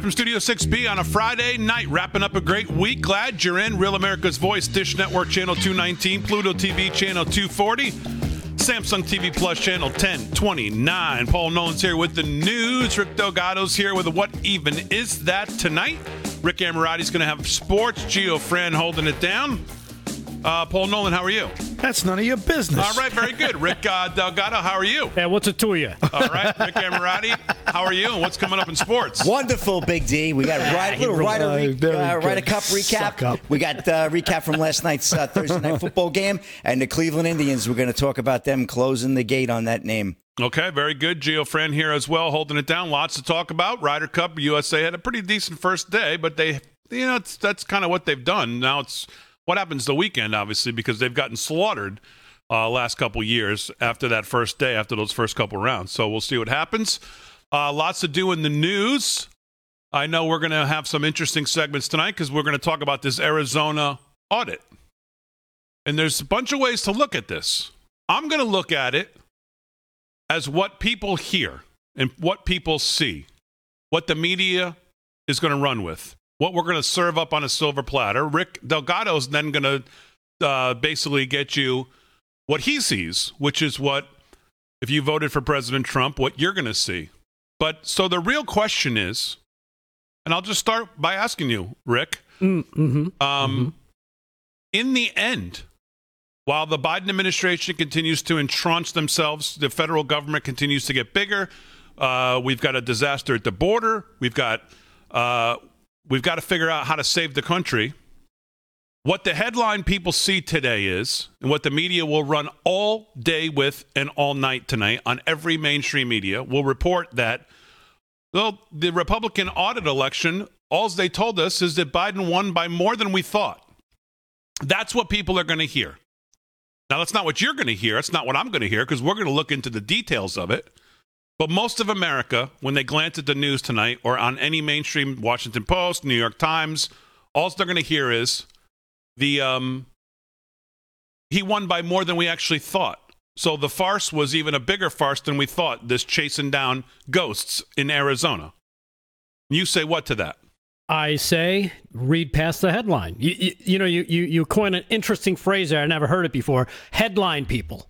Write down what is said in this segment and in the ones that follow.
live from Studio 6B on a Friday night, wrapping up a great week. Glad you're in. Real America's Voice, Dish Network Channel 219, Pluto TV Channel 240, Samsung TV Plus Channel 1029. Paul Nolan's here with the news. Rick Delgado's here with What Even Is That tonight? Rick Amorati's going to have sports. Gio Fran holding it down. Uh, Paul Nolan, how are you? That's none of your business. All right, very good. Rick uh, Delgado, how are you? Yeah, what's it to you? All right, Rick Amirati, how are you? And what's coming up in sports? Wonderful, Big D. We got right, little Ryder, re- uh, Ryder Cup recap. We got uh, recap from last night's uh, Thursday night football game, and the Cleveland Indians. We're going to talk about them closing the gate on that name. Okay, very good. Geo Friend here as well, holding it down. Lots to talk about. Ryder Cup USA had a pretty decent first day, but they, you know, that's kind of what they've done. Now it's what happens the weekend, obviously, because they've gotten slaughtered uh, last couple years after that first day, after those first couple rounds. So we'll see what happens. Uh, lots to do in the news. I know we're going to have some interesting segments tonight because we're going to talk about this Arizona audit. And there's a bunch of ways to look at this. I'm going to look at it as what people hear and what people see, what the media is going to run with what we're going to serve up on a silver platter. Rick Delgado's then going to uh, basically get you what he sees, which is what, if you voted for President Trump, what you're going to see. But so the real question is, and I'll just start by asking you, Rick. Mm-hmm. Um, mm-hmm. In the end, while the Biden administration continues to entrench themselves, the federal government continues to get bigger. Uh, we've got a disaster at the border. We've got uh, we've got to figure out how to save the country. What the headline people see today is, and what the media will run all day with and all night tonight on every mainstream media, will report that well, the Republican audit election, all they told us is that Biden won by more than we thought. That's what people are going to hear. Now, that's not what you're going to hear. That's not what I'm going to hear because we're going to look into the details of it. But most of America, when they glance at the news tonight or on any mainstream Washington Post, New York Times, all they're going to hear is the um, he won by more than we actually thought. So the farce was even a bigger farce than we thought. This chasing down ghosts in Arizona. You say what to that? I say read past the headline. You, you, you know, you, you, you coin an interesting phrase there. I never heard it before. Headline people.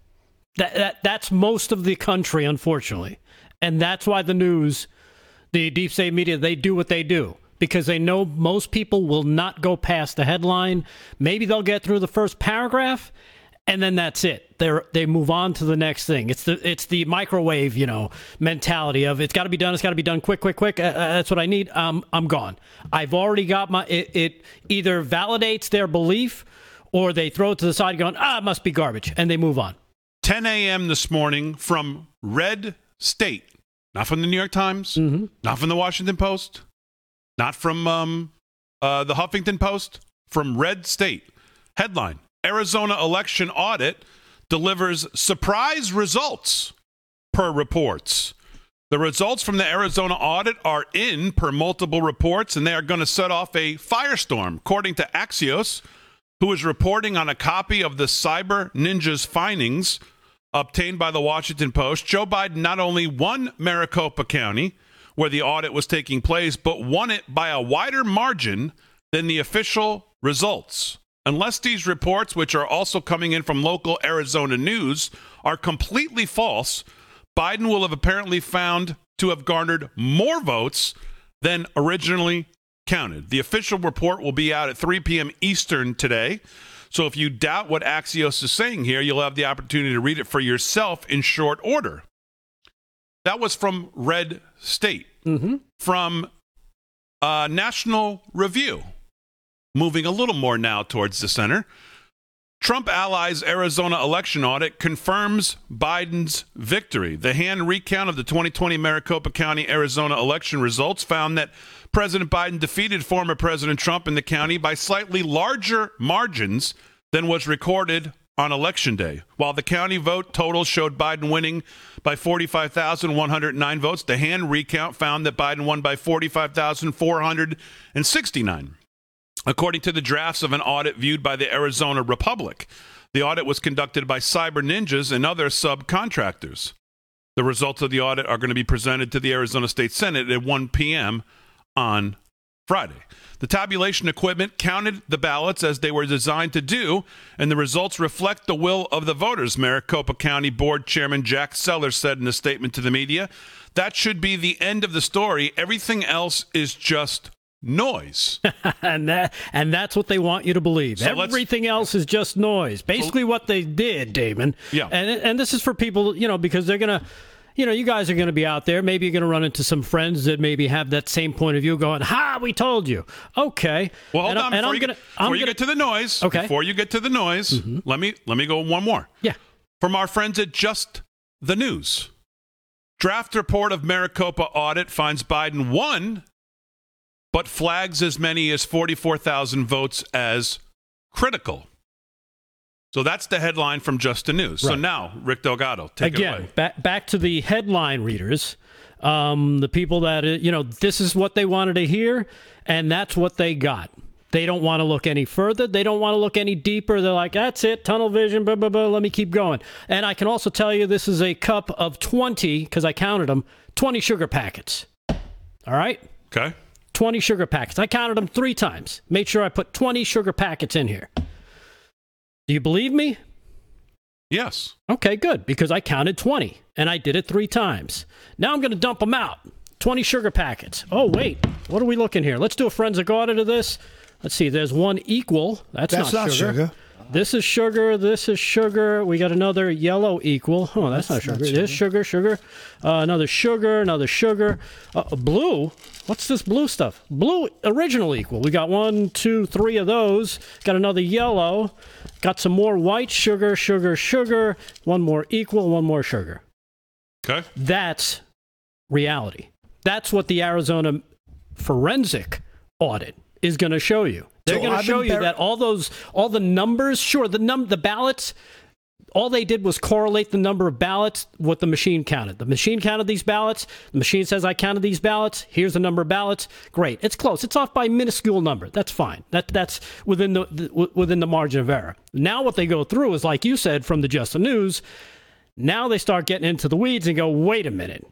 That, that that's most of the country, unfortunately. And that's why the news, the deep state media, they do what they do because they know most people will not go past the headline. Maybe they'll get through the first paragraph and then that's it. They they move on to the next thing. It's the it's the microwave, you know, mentality of it's got to be done. It's got to be done quick, quick, quick. Uh, uh, that's what I need. Um, I'm gone. I've already got my. It, it either validates their belief, or they throw it to the side, going, ah, it must be garbage, and they move on. 10 a.m. this morning from Red State, not from the New York Times, mm-hmm. not from the Washington Post, not from um, uh, the Huffington Post, from Red State. Headline Arizona election audit delivers surprise results per reports. The results from the Arizona audit are in per multiple reports, and they are going to set off a firestorm, according to Axios, who is reporting on a copy of the Cyber Ninjas findings obtained by the Washington Post. Joe Biden not only won Maricopa County, where the audit was taking place, but won it by a wider margin than the official results. Unless these reports, which are also coming in from local Arizona news, are completely false, Biden will have apparently found to have garnered more votes than originally counted. The official report will be out at 3 p.m. Eastern today. So if you doubt what Axios is saying here, you'll have the opportunity to read it for yourself in short order. That was from Red State. Mm-hmm. From uh, National Review. Moving a little more now towards the center. Trump allies Arizona election audit confirms Biden's victory. The hand recount of the 2020 Maricopa County, Arizona election results found that President Biden defeated former President Trump in the county by slightly larger margins than was recorded on election day. While the county vote total showed Biden winning by 45,109 votes, the hand recount found that Biden won by 45,469. According to the drafts of an audit viewed by the Arizona Republic, the audit was conducted by Cyber Ninjas and other subcontractors. The results of the audit are going to be presented to the Arizona State Senate at 1 p.m. on Friday. The tabulation equipment counted the ballots as they were designed to do, and the results reflect the will of the voters, Maricopa County Board Chairman Jack Sellers said in a statement to the media. That should be the end of the story. Everything else is just noise. and that and that's what they want you to believe. So Everything else is just noise. Basically, what they did, Damon. Yeah. And and this is for people, you know, because they're gonna. You know, you guys are going to be out there. Maybe you're going to run into some friends that maybe have that same point of view, going, "Ha, we told you." Okay. Well, hold and, on. And before, I'm you, gonna, get, before I'm you gonna, get to the noise, okay. Before you get to the noise, mm-hmm. let me let me go one more. Yeah. From our friends at Just the News. Draft report of Maricopa audit finds Biden won but flags as many as 44,000 votes as critical. So that's the headline from Just the News. Right. So now, Rick Delgado, take Again, it away. Back, back to the headline readers, um, the people that, uh, you know, this is what they wanted to hear, and that's what they got. They don't want to look any further. They don't want to look any deeper. They're like, that's it, tunnel vision, blah, blah, blah. Let me keep going. And I can also tell you this is a cup of 20, because I counted them, 20 sugar packets. All right? Okay. 20 sugar packets. I counted them three times. Made sure I put 20 sugar packets in here. Do you believe me? Yes. Okay, good, because I counted 20 and I did it three times. Now I'm going to dump them out. 20 sugar packets. Oh, wait. What are we looking here? Let's do a forensic audit of this. Let's see. There's one equal. That's, That's not, not sugar. sugar. This is sugar. This is sugar. We got another yellow equal. Oh, that's, that's not sugar. This sugar, sugar. Uh, another sugar, another sugar. Uh, blue. What's this blue stuff? Blue original equal. We got one, two, three of those. Got another yellow. Got some more white sugar, sugar, sugar. One more equal, one more sugar. Okay. That's reality. That's what the Arizona forensic audit is going to show you. They're so going to show you bar- that all those, all the numbers, sure, the num, the ballots, all they did was correlate the number of ballots what the machine counted. The machine counted these ballots. The machine says I counted these ballots. Here's the number of ballots. Great. It's close. It's off by a minuscule number. That's fine. That that's within the, the within the margin of error. Now what they go through is like you said from the Just the News. Now they start getting into the weeds and go, wait a minute.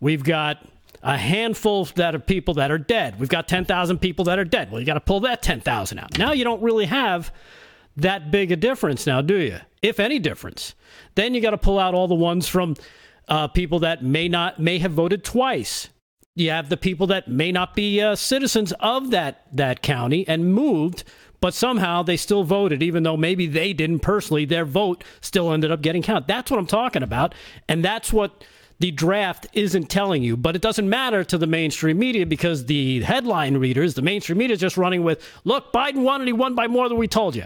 We've got a handful that are people that are dead. We've got 10,000 people that are dead. Well, you got to pull that 10,000 out. Now you don't really have that big a difference now, do you? If any difference. Then you got to pull out all the ones from uh, people that may not may have voted twice. You have the people that may not be uh, citizens of that that county and moved, but somehow they still voted, even though maybe they didn't personally. Their vote still ended up getting counted. That's what I'm talking about, and that's what the draft isn't telling you. But it doesn't matter to the mainstream media because the headline readers, the mainstream media, is just running with, "Look, Biden won and he won by more than we told you."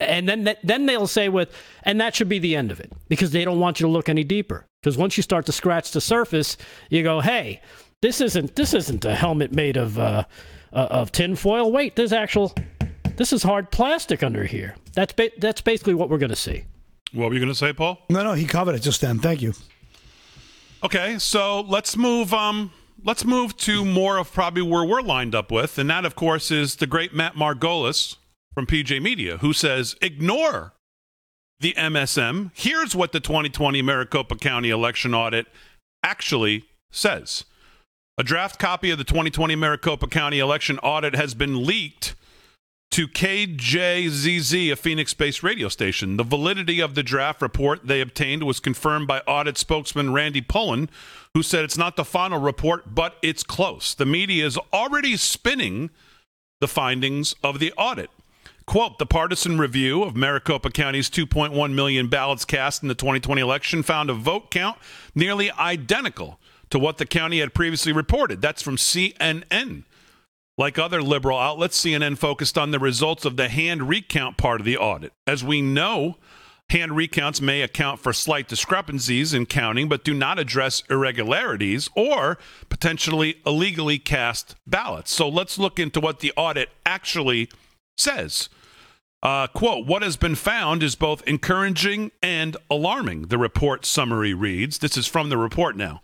And then then they'll say with, and that should be the end of it because they don't want you to look any deeper. Because once you start to scratch the surface, you go, "Hey, this isn't this isn't a helmet made of uh, uh, of tinfoil. Wait, there's actual." This is hard plastic under here. That's ba- that's basically what we're going to see. What were you going to say, Paul? No, no, he covered it just then. Thank you. Okay, so let's move. Um, let's move to more of probably where we're lined up with, and that, of course, is the great Matt Margolis from PJ Media, who says ignore the MSM. Here's what the 2020 Maricopa County election audit actually says. A draft copy of the 2020 Maricopa County election audit has been leaked to KJZZ, a Phoenix based radio station. The validity of the draft report they obtained was confirmed by audit spokesman Randy Pullen, who said it's not the final report, but it's close. The media is already spinning the findings of the audit. Quote The partisan review of Maricopa County's 2.1 million ballots cast in the 2020 election found a vote count nearly identical to what the county had previously reported. That's from CNN. Like other liberal outlets, CNN focused on the results of the hand recount part of the audit. As we know, hand recounts may account for slight discrepancies in counting, but do not address irregularities or potentially illegally cast ballots. So let's look into what the audit actually says. Uh, quote, what has been found is both encouraging and alarming, the report summary reads. This is from the report now.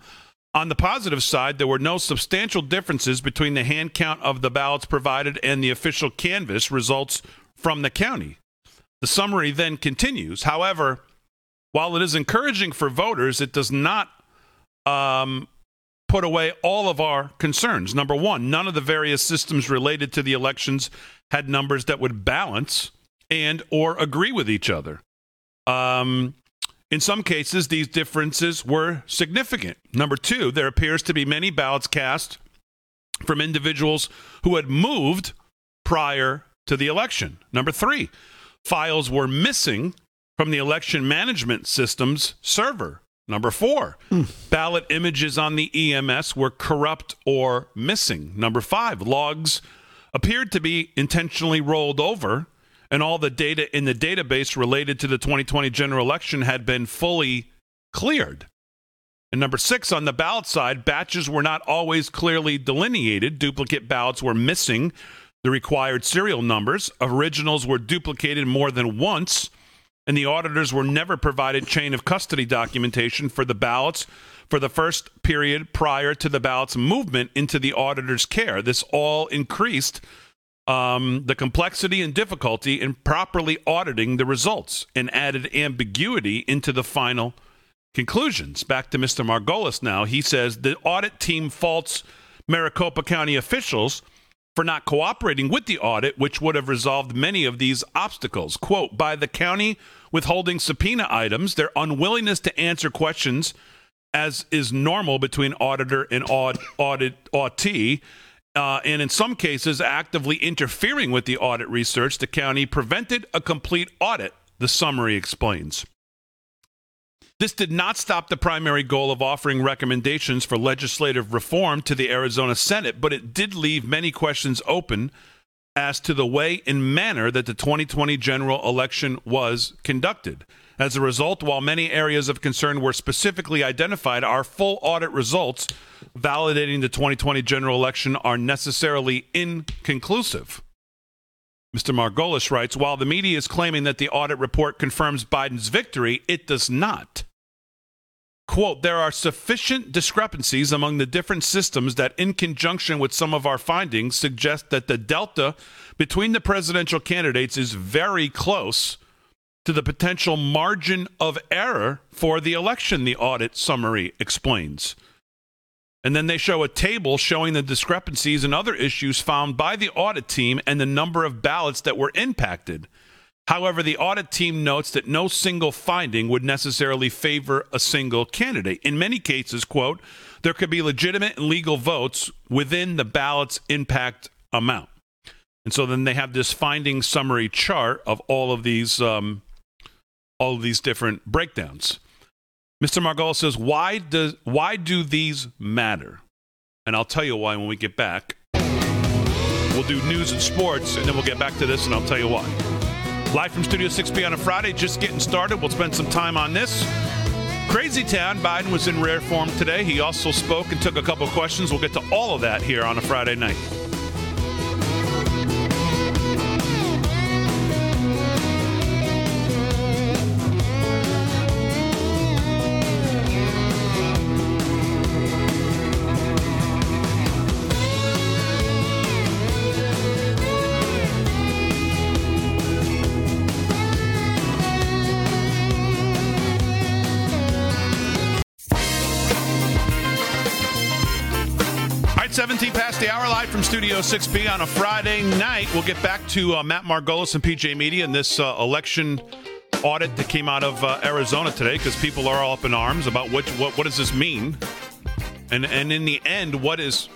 On the positive side, there were no substantial differences between the hand count of the ballots provided and the official canvass results from the county. The summary then continues. However, while it is encouraging for voters, it does not um, put away all of our concerns. Number one, none of the various systems related to the elections had numbers that would balance and or agree with each other. Um, in some cases, these differences were significant. Number two, there appears to be many ballots cast from individuals who had moved prior to the election. Number three, files were missing from the election management system's server. Number four, mm. ballot images on the EMS were corrupt or missing. Number five, logs appeared to be intentionally rolled over, and all the data in the database related to the 2020 general election had been fully cleared. And number six, on the ballot side, batches were not always clearly delineated. Duplicate ballots were missing the required serial numbers. Originals were duplicated more than once and the auditors were never provided chain of custody documentation for the ballots for the first period prior to the ballot's movement into the auditor's care. This all increased um, the complexity and difficulty in properly auditing the results and added ambiguity into the final conclusions. Back to Mr. Margolis now. He says the audit team faults Maricopa County officials for not cooperating with the audit, which would have resolved many of these obstacles. Quote, by the county withholding subpoena items, their unwillingness to answer questions, as is normal between auditor and aud- audit auditee, uh, and in some cases actively interfering with the audit research, the county prevented a complete audit, the summary explains. This did not stop the primary goal of offering recommendations for legislative reform to the Arizona Senate, but it did leave many questions open as to the way and manner that the 2020 general election was conducted. As a result, while many areas of concern were specifically identified, our full audit results validating the 2020 general election are necessarily inconclusive. Mr. Margolis writes While the media is claiming that the audit report confirms Biden's victory, it does not. Quote, there are sufficient discrepancies among the different systems that, in conjunction with some of our findings, suggest that the delta between the presidential candidates is very close to the potential margin of error for the election, the audit summary explains. And then they show a table showing the discrepancies and other issues found by the audit team and the number of ballots that were impacted. However, the audit team notes that no single finding would necessarily favor a single candidate. In many cases, quote, there could be legitimate and legal votes within the ballot's impact amount. And so then they have this finding summary chart of all of these um, all of these different breakdowns. Mr. Margolis says, why does why do these matter? And I'll tell you why when we get back. We'll do news and sports, and then we'll get back to this, and I'll tell you why. Live from Studio 6B on a Friday, just getting started. We'll spend some time on this. Crazy Town, Biden was in rare form today. He also spoke and took a couple questions. We'll get to all of that here on a Friday night. Studio 6B on a Friday night. We'll get back to uh, Matt Margolis and PJ Media and this uh, election audit that came out of uh, Arizona today because people are all up in arms about what, what what does this mean, and and in the end, what is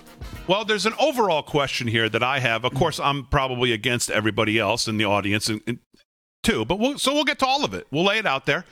well, there's an overall question here that I have. Of course, I'm probably against everybody else in the audience and, and too, but we'll, so we'll get to all of it. We'll lay it out there.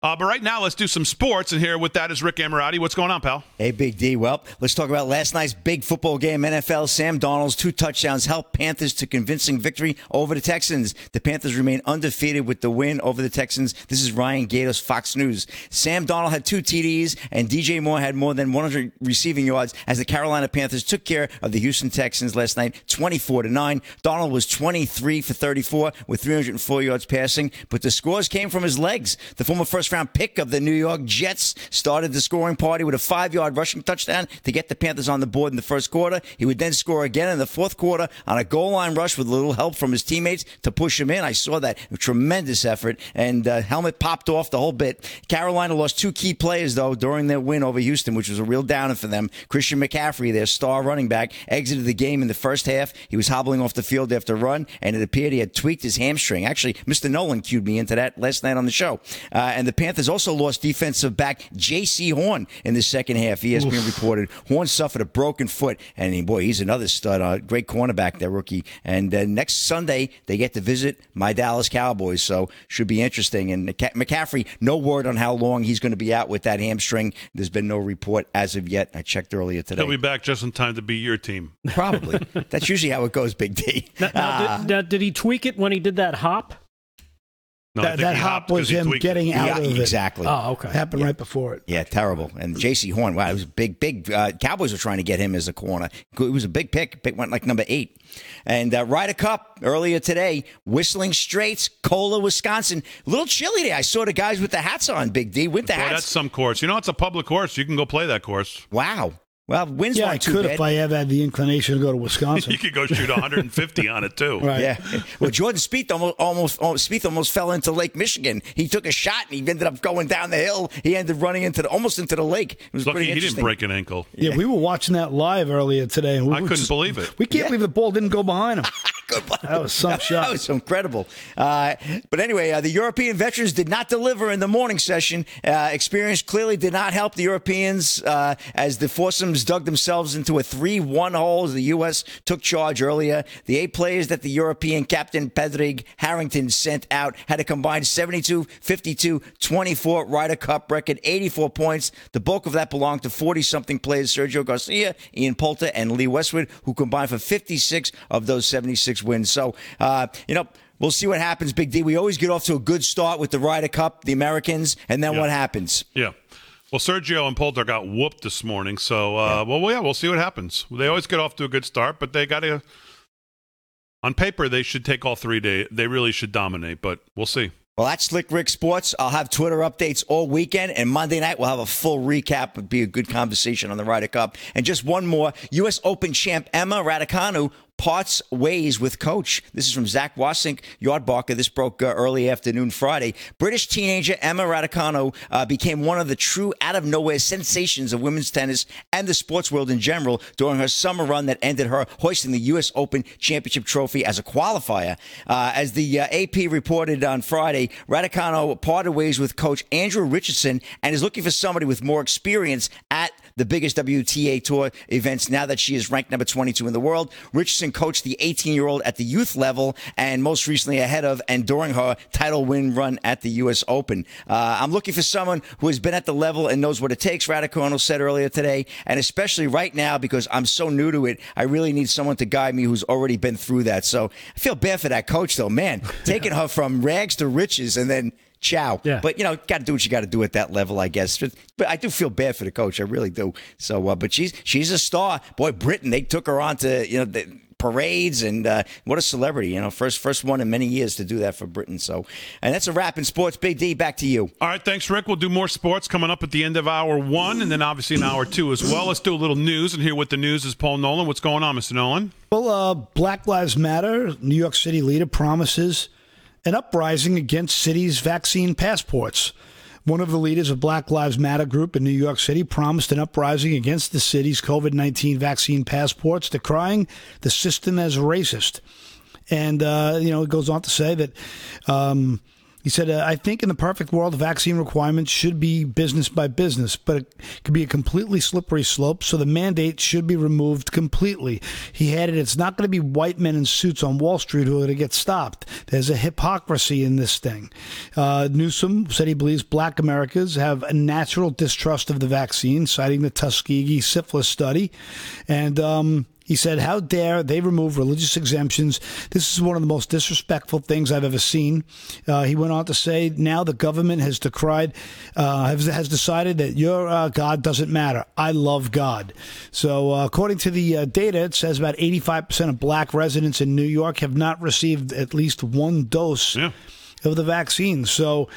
Uh, but right now, let's do some sports. And here with that is Rick Amorati. What's going on, pal? Hey, Big D. Well, let's talk about last night's big football game. NFL Sam Darnold's two touchdowns helped Panthers to convincing victory over the Texans. The Panthers remain undefeated with the win over the Texans. This is Ryan Gaydos, Fox News. Sam Darnold had two TDs, and DJ Moore had more than 100 receiving yards as the Carolina Panthers took care of the Houston Texans last night, 24 to 9. Darnold was 23 for 34 with 304 yards passing, but the scores came from his legs. The former first first round pick of the New York Jets, started the scoring party with a five yard rushing touchdown to get the Panthers on the board in the first quarter. He would then score again in the fourth quarter on a goal line rush with a little help from his teammates to push him in. I saw that tremendous effort, and uh, helmet popped off the whole bit. Carolina lost two key players though during their win over Houston, which was a real downer for them. Christian McCaffrey, their star running back, exited the game in the first half. He was hobbling off the field after a run, and it appeared he had tweaked his hamstring. Actually, Mr. Nolan cued me into that last night on the show. Uh, and the Panthers also lost defensive back Jaycee Horn in the second half. ESPN Oof. reported Horn suffered a broken foot, and he, boy, he's another stud, uh, great cornerback, that rookie. And uh, next Sunday they get to visit my Dallas Cowboys, so should be interesting. And McCaffrey, no word on how long he's going to be out with that hamstring. There's been no report as of yet. I checked earlier today. He'll be back just in time to be your team. Probably. That's usually how it goes, Big D. Now, now, did, now, did he tweak it when he did that hop? No, that, that hop was him getting out yeah, of it. Exactly. Oh, okay. Happened yeah. right before it. Yeah, terrible. And Jaycee Horn, wow, it was big, big. Uh, Cowboys were trying to get him as a corner. It was a big pick. Pick went like number eight. And uh, Ryder Cup earlier today, Whistling Straits, Kohler, Wisconsin. A little chilly today. I saw the guys with the hats on. Big D, winter Boy, hats. That's some course. You know, it's a public course. You can go play that course. Wow. Well, winds yeah, I could bad. if I ever had the inclination to go to Wisconsin. you could go shoot 150 on it too. Right. Yeah. Well, Jordan Spieth almost, almost, almost Spieth almost fell into Lake Michigan. He took a shot and he ended up going down the hill. He ended up running into the, almost into the lake. It was Lucky pretty he didn't break an ankle. Yeah, yeah, we were watching that live earlier today. We I couldn't just, believe it. We can't yeah. believe the ball didn't go behind him. that was some shot. That was incredible. Uh, but anyway, uh, the European veterans did not deliver in the morning session. Uh, experience clearly did not help the Europeans uh, as the foursomes dug themselves into a 3 1 hole as the U.S. took charge earlier. The eight players that the European captain Padraig Harrington sent out had a combined 72, 52, 24 Ryder Cup record, 84 points. The bulk of that belonged to 40 something players Sergio Garcia, Ian Poulter, and Lee Westwood, who combined for 56 of those 76 wins. So, uh, you know, We'll see what happens, Big D. We always get off to a good start with the Ryder Cup, the Americans, and then yeah. what happens? Yeah. Well, Sergio and Poulter got whooped this morning, so uh, yeah. well, yeah, we'll see what happens. They always get off to a good start, but they got to. On paper, they should take all three days. They really should dominate, but we'll see. Well, that's Slick Rick Sports. I'll have Twitter updates all weekend, and Monday night we'll have a full recap. It'll be a good conversation on the Ryder Cup. And just one more: U.S. Open champ Emma Raducanu parts ways with coach. This is from Zac Wassink, Yardbarker. This broke uh, early afternoon Friday. British teenager Emma Raducanu uh, became one of the true out of nowhere sensations of women's tennis and the sports world in general during her summer run that ended her hoisting the U.S. Open Championship trophy as a qualifier. Uh, as the uh, AP reported on Friday, Raducanu parted ways with coach Andrew Richardson and is looking for somebody with more experience at the biggest WTA Tour events now that she is ranked number 22 in the world. Richardson coached the 18 year old at the youth level and most recently ahead of and during her title win run at the U.S. Open. Uh, I'm looking for someone who has been at the level and knows what it takes, Raducanu said earlier today, and especially right now because I'm so new to it, I really need someone to guide me who's already been through that. So I feel bad for that coach, though. Man, taking her from rags to riches and then ciao. Yeah. But you know, got to do what you got to do at that level, I guess. But I do feel bad for the coach, I really do. So, uh, but she's she's a star. Boy, Britain, they took her on to you know. The, parades and uh, what a celebrity you know first first one in many years to do that for britain. So and that's a wrap in sports. Big d back to you. All right thanks rick. We'll do more sports coming up at the end of hour one and then obviously in hour two as well. Let's do a little news and hear what the news is paul nolan. What's going on mr nolan? Well uh, black lives matter new york city leader promises an uprising against cities' vaccine passports. One of the leaders of Black Lives Matter group in New York City promised an uprising against the city's COVID 19 vaccine passports, decrying the system as racist. And, uh, you know, it goes on to say that. Um, he said, uh, I think in the perfect world, vaccine requirements should be business by business, but it could be a completely slippery slope, so the mandate should be removed completely. He added, It's not going to be white men in suits on Wall Street who are going to get stopped. There's a hypocrisy in this thing. Uh, Newsome said he believes black Americans have a natural distrust of the vaccine, citing the Tuskegee syphilis study. And, um, he said, How dare they remove religious exemptions? This is one of the most disrespectful things I've ever seen. Uh, he went on to say, Now the government has decried, uh, has, has, decided that your uh, God doesn't matter. I love God. So, uh, according to the uh, data, it says about 85% of black residents in New York have not received at least one dose. Yeah. Of the vaccine. So,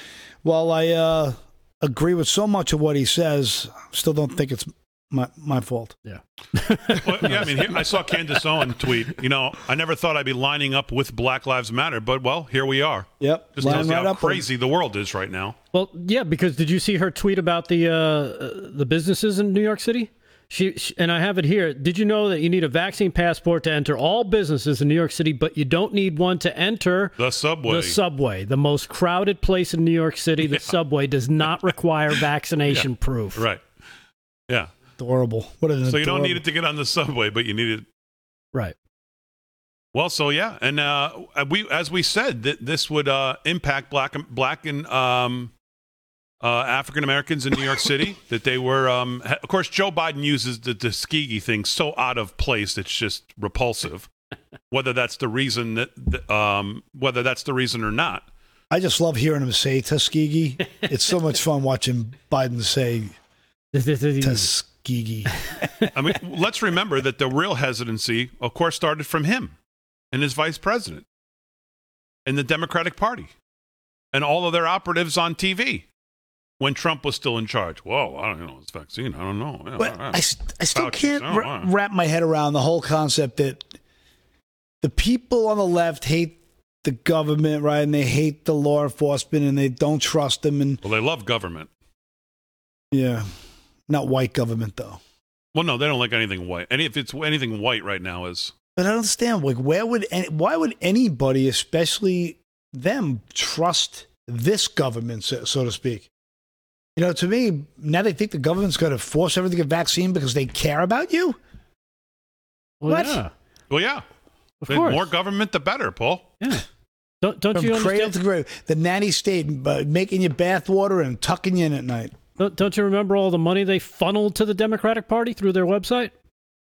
while I uh, agree with so much of what he says, still don't think it's my my fault. Yeah. Well, yeah, I mean, here, I saw Candace Owen tweet. You know, I never thought I'd be lining up with Black Lives Matter, but well, here we are. Yep. Just Line tells you right how up. crazy the world is right now. Well, yeah, because did you see her tweet about the uh, uh, the businesses in New York City? She, she and I have it here. Did you know that you need a vaccine passport to enter all businesses in New York City, but you don't need one to enter The subway. the subway, the most crowded place in New York City? The subway does not require vaccination proof. right. Yeah. Adorable. What an So you don't need it to get on the subway, but you need it. Right. Well, so yeah, and uh, we, as we said, that this would uh, impact black, black and um, uh, African Americans in New York City. that they were, um, of course, Joe Biden uses the Tuskegee thing so out of place it's just repulsive. whether that's the reason that, that, um, whether that's the reason or not. I just love hearing him say Tuskegee. it's so much fun watching Biden say Tuskegee. I mean, let's remember that the real hesitancy, of course, started from him and his vice president and the Democratic Party and all of their operatives on TV when Trump was still in charge. Whoa, I don't know. It's vaccine. I don't know. Yeah, But right. I, st- I still can't oh, ra- wow. wrap my head around the whole concept that the people on the left hate the government, right? And they hate the law enforcement and they don't trust them. And well, they love government. yeah, not white government though. Well, no, they don't like anything white. Any if it's anything white right now is But I don't understand. Like, where would any, why would anybody, especially them, trust this government, so, so to speak? You know, to me, now they think the government's going to force everything a vaccine because they care about you. Well, What? Yeah. well, yeah. Of The course. more government, the better, Paul. Yeah. Don't don't From you cradle understand? to grave, the nanny state uh, making you bathwater and tucking you in at night. Don't, you remember all the money they funneled to the Democratic Party through their website?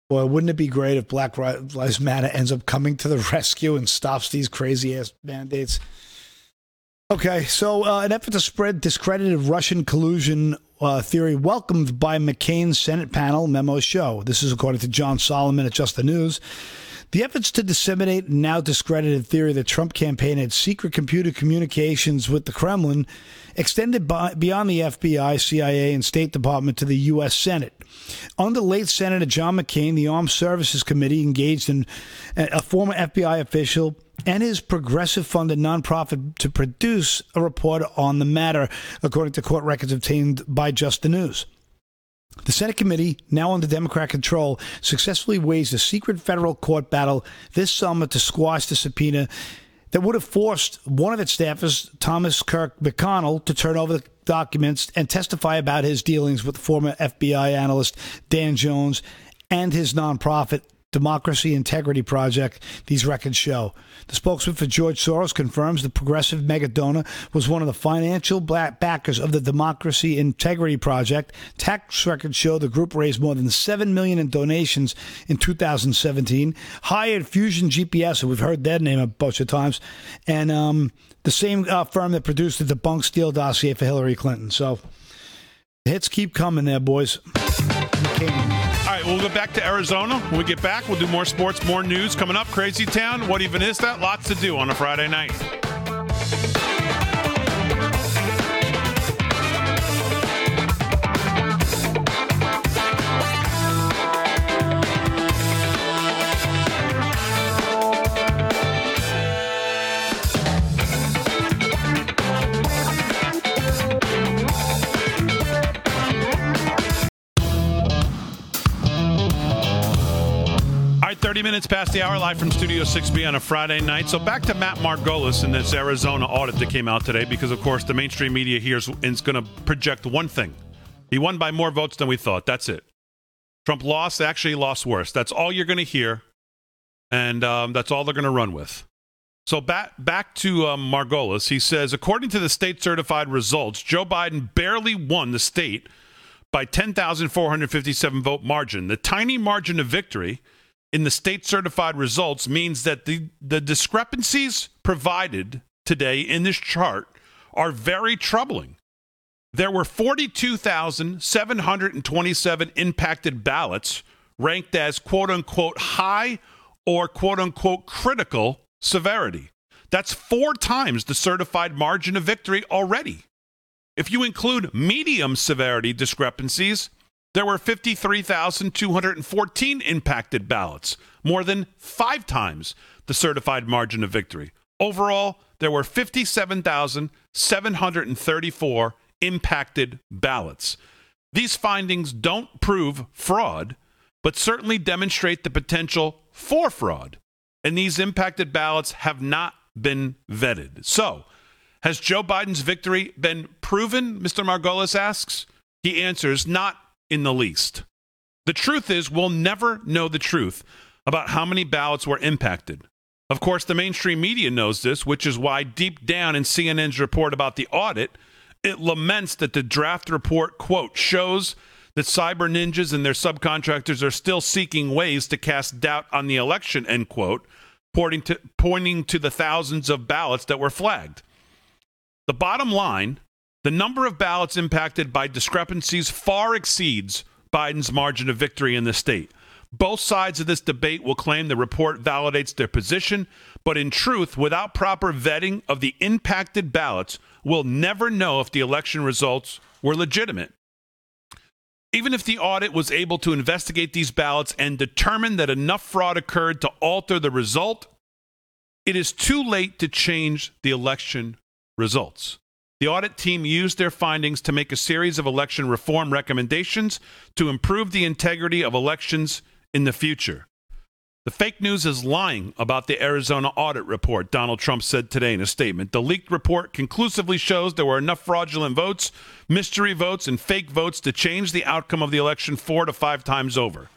Boy, wouldn't it be great if Black Lives Matter ends up coming to the rescue and stops these crazy ass mandates? Okay, so uh, an effort to spread discredited Russian collusion uh, theory welcomed by McCain's Senate panel memo show. This is according to John Solomon at Just the News. The efforts to disseminate now discredited theory that Trump campaign had secret computer communications with the Kremlin extended by, beyond the FBI, CIA, and State Department to the U.S. Senate. Under late Senator John McCain, the Armed Services Committee engaged in uh, a former FBI official and his progressive funded nonprofit to produce a report on the matter, according to court records obtained by Just the News. The Senate committee, now under Democrat control, successfully waged a secret federal court battle this summer to squash the subpoena that would have forced one of its staffers, Thomas Kirk McConnell, to turn over the documents and testify about his dealings with former FBI analyst Dan Jones and his nonprofit Democracy Integrity Project, these records show. The spokesman for George Soros confirms the progressive mega donor was one of the financial backers of the Democracy Integrity Project. Tax records show the group raised more than seven million in donations in 2017. Hired Fusion GPS, and we've heard that name a bunch of times, and um, the same uh, firm that produced the debunked Steele dossier for Hillary Clinton. So the hits keep coming there, boys. McCain. All right, we'll go back to Arizona. When we get back, we'll do more sports, more news coming up. Crazy Town. What even is that? Lots to do on a Friday night. 30 minutes past the hour, live from Studio 6B on a Friday night. So back to Matt Margolis and this Arizona audit that came out today, because of course the mainstream media here is, is going to project one thing. He won by more votes than we thought. That's it. Trump lost, actually lost worse. That's all you're going to hear, and um, that's all they're going to run with. So back back to um, Margolis. He says, according to the state certified results, Joe Biden barely won the state by 10,457 vote margin. The tiny margin of victory in the state certified results means that the, the discrepancies provided today in this chart are very troubling. There were 42,727 impacted ballots ranked as quote unquote high or quote unquote critical severity. That's four times the certified margin of victory already. If you include medium severity discrepancies, there were 53,214 impacted ballots, more than five times the certified margin of victory. Overall, there were 57,734 impacted ballots. These findings don't prove fraud, but certainly demonstrate the potential for fraud. And these impacted ballots have not been vetted. So, has Joe Biden's victory been proven? Mr. Margolis asks. He answers, not in the least. The truth is, we'll never know the truth about how many ballots were impacted. Of course, the mainstream media knows this, which is why deep down in CNN's report about the audit, it laments that the draft report, quote, shows that cyber ninjas and their subcontractors are still seeking ways to cast doubt on the election, end quote, pointing to, pointing to the thousands of ballots that were flagged. The bottom line the number of ballots impacted by discrepancies far exceeds Biden's margin of victory in the state. Both sides of this debate will claim the report validates their position, but in truth, without proper vetting of the impacted ballots, we'll never know if the election results were legitimate. Even if the audit was able to investigate these ballots and determine that enough fraud occurred to alter the result, it is too late to change the election results. The audit team used their findings to make a series of election reform recommendations to improve the integrity of elections in the future. The fake news is lying about the Arizona audit report, Donald Trump said today in a statement. The leaked report conclusively shows there were enough fraudulent votes, mystery votes, and fake votes to change the outcome of the election four to five times over.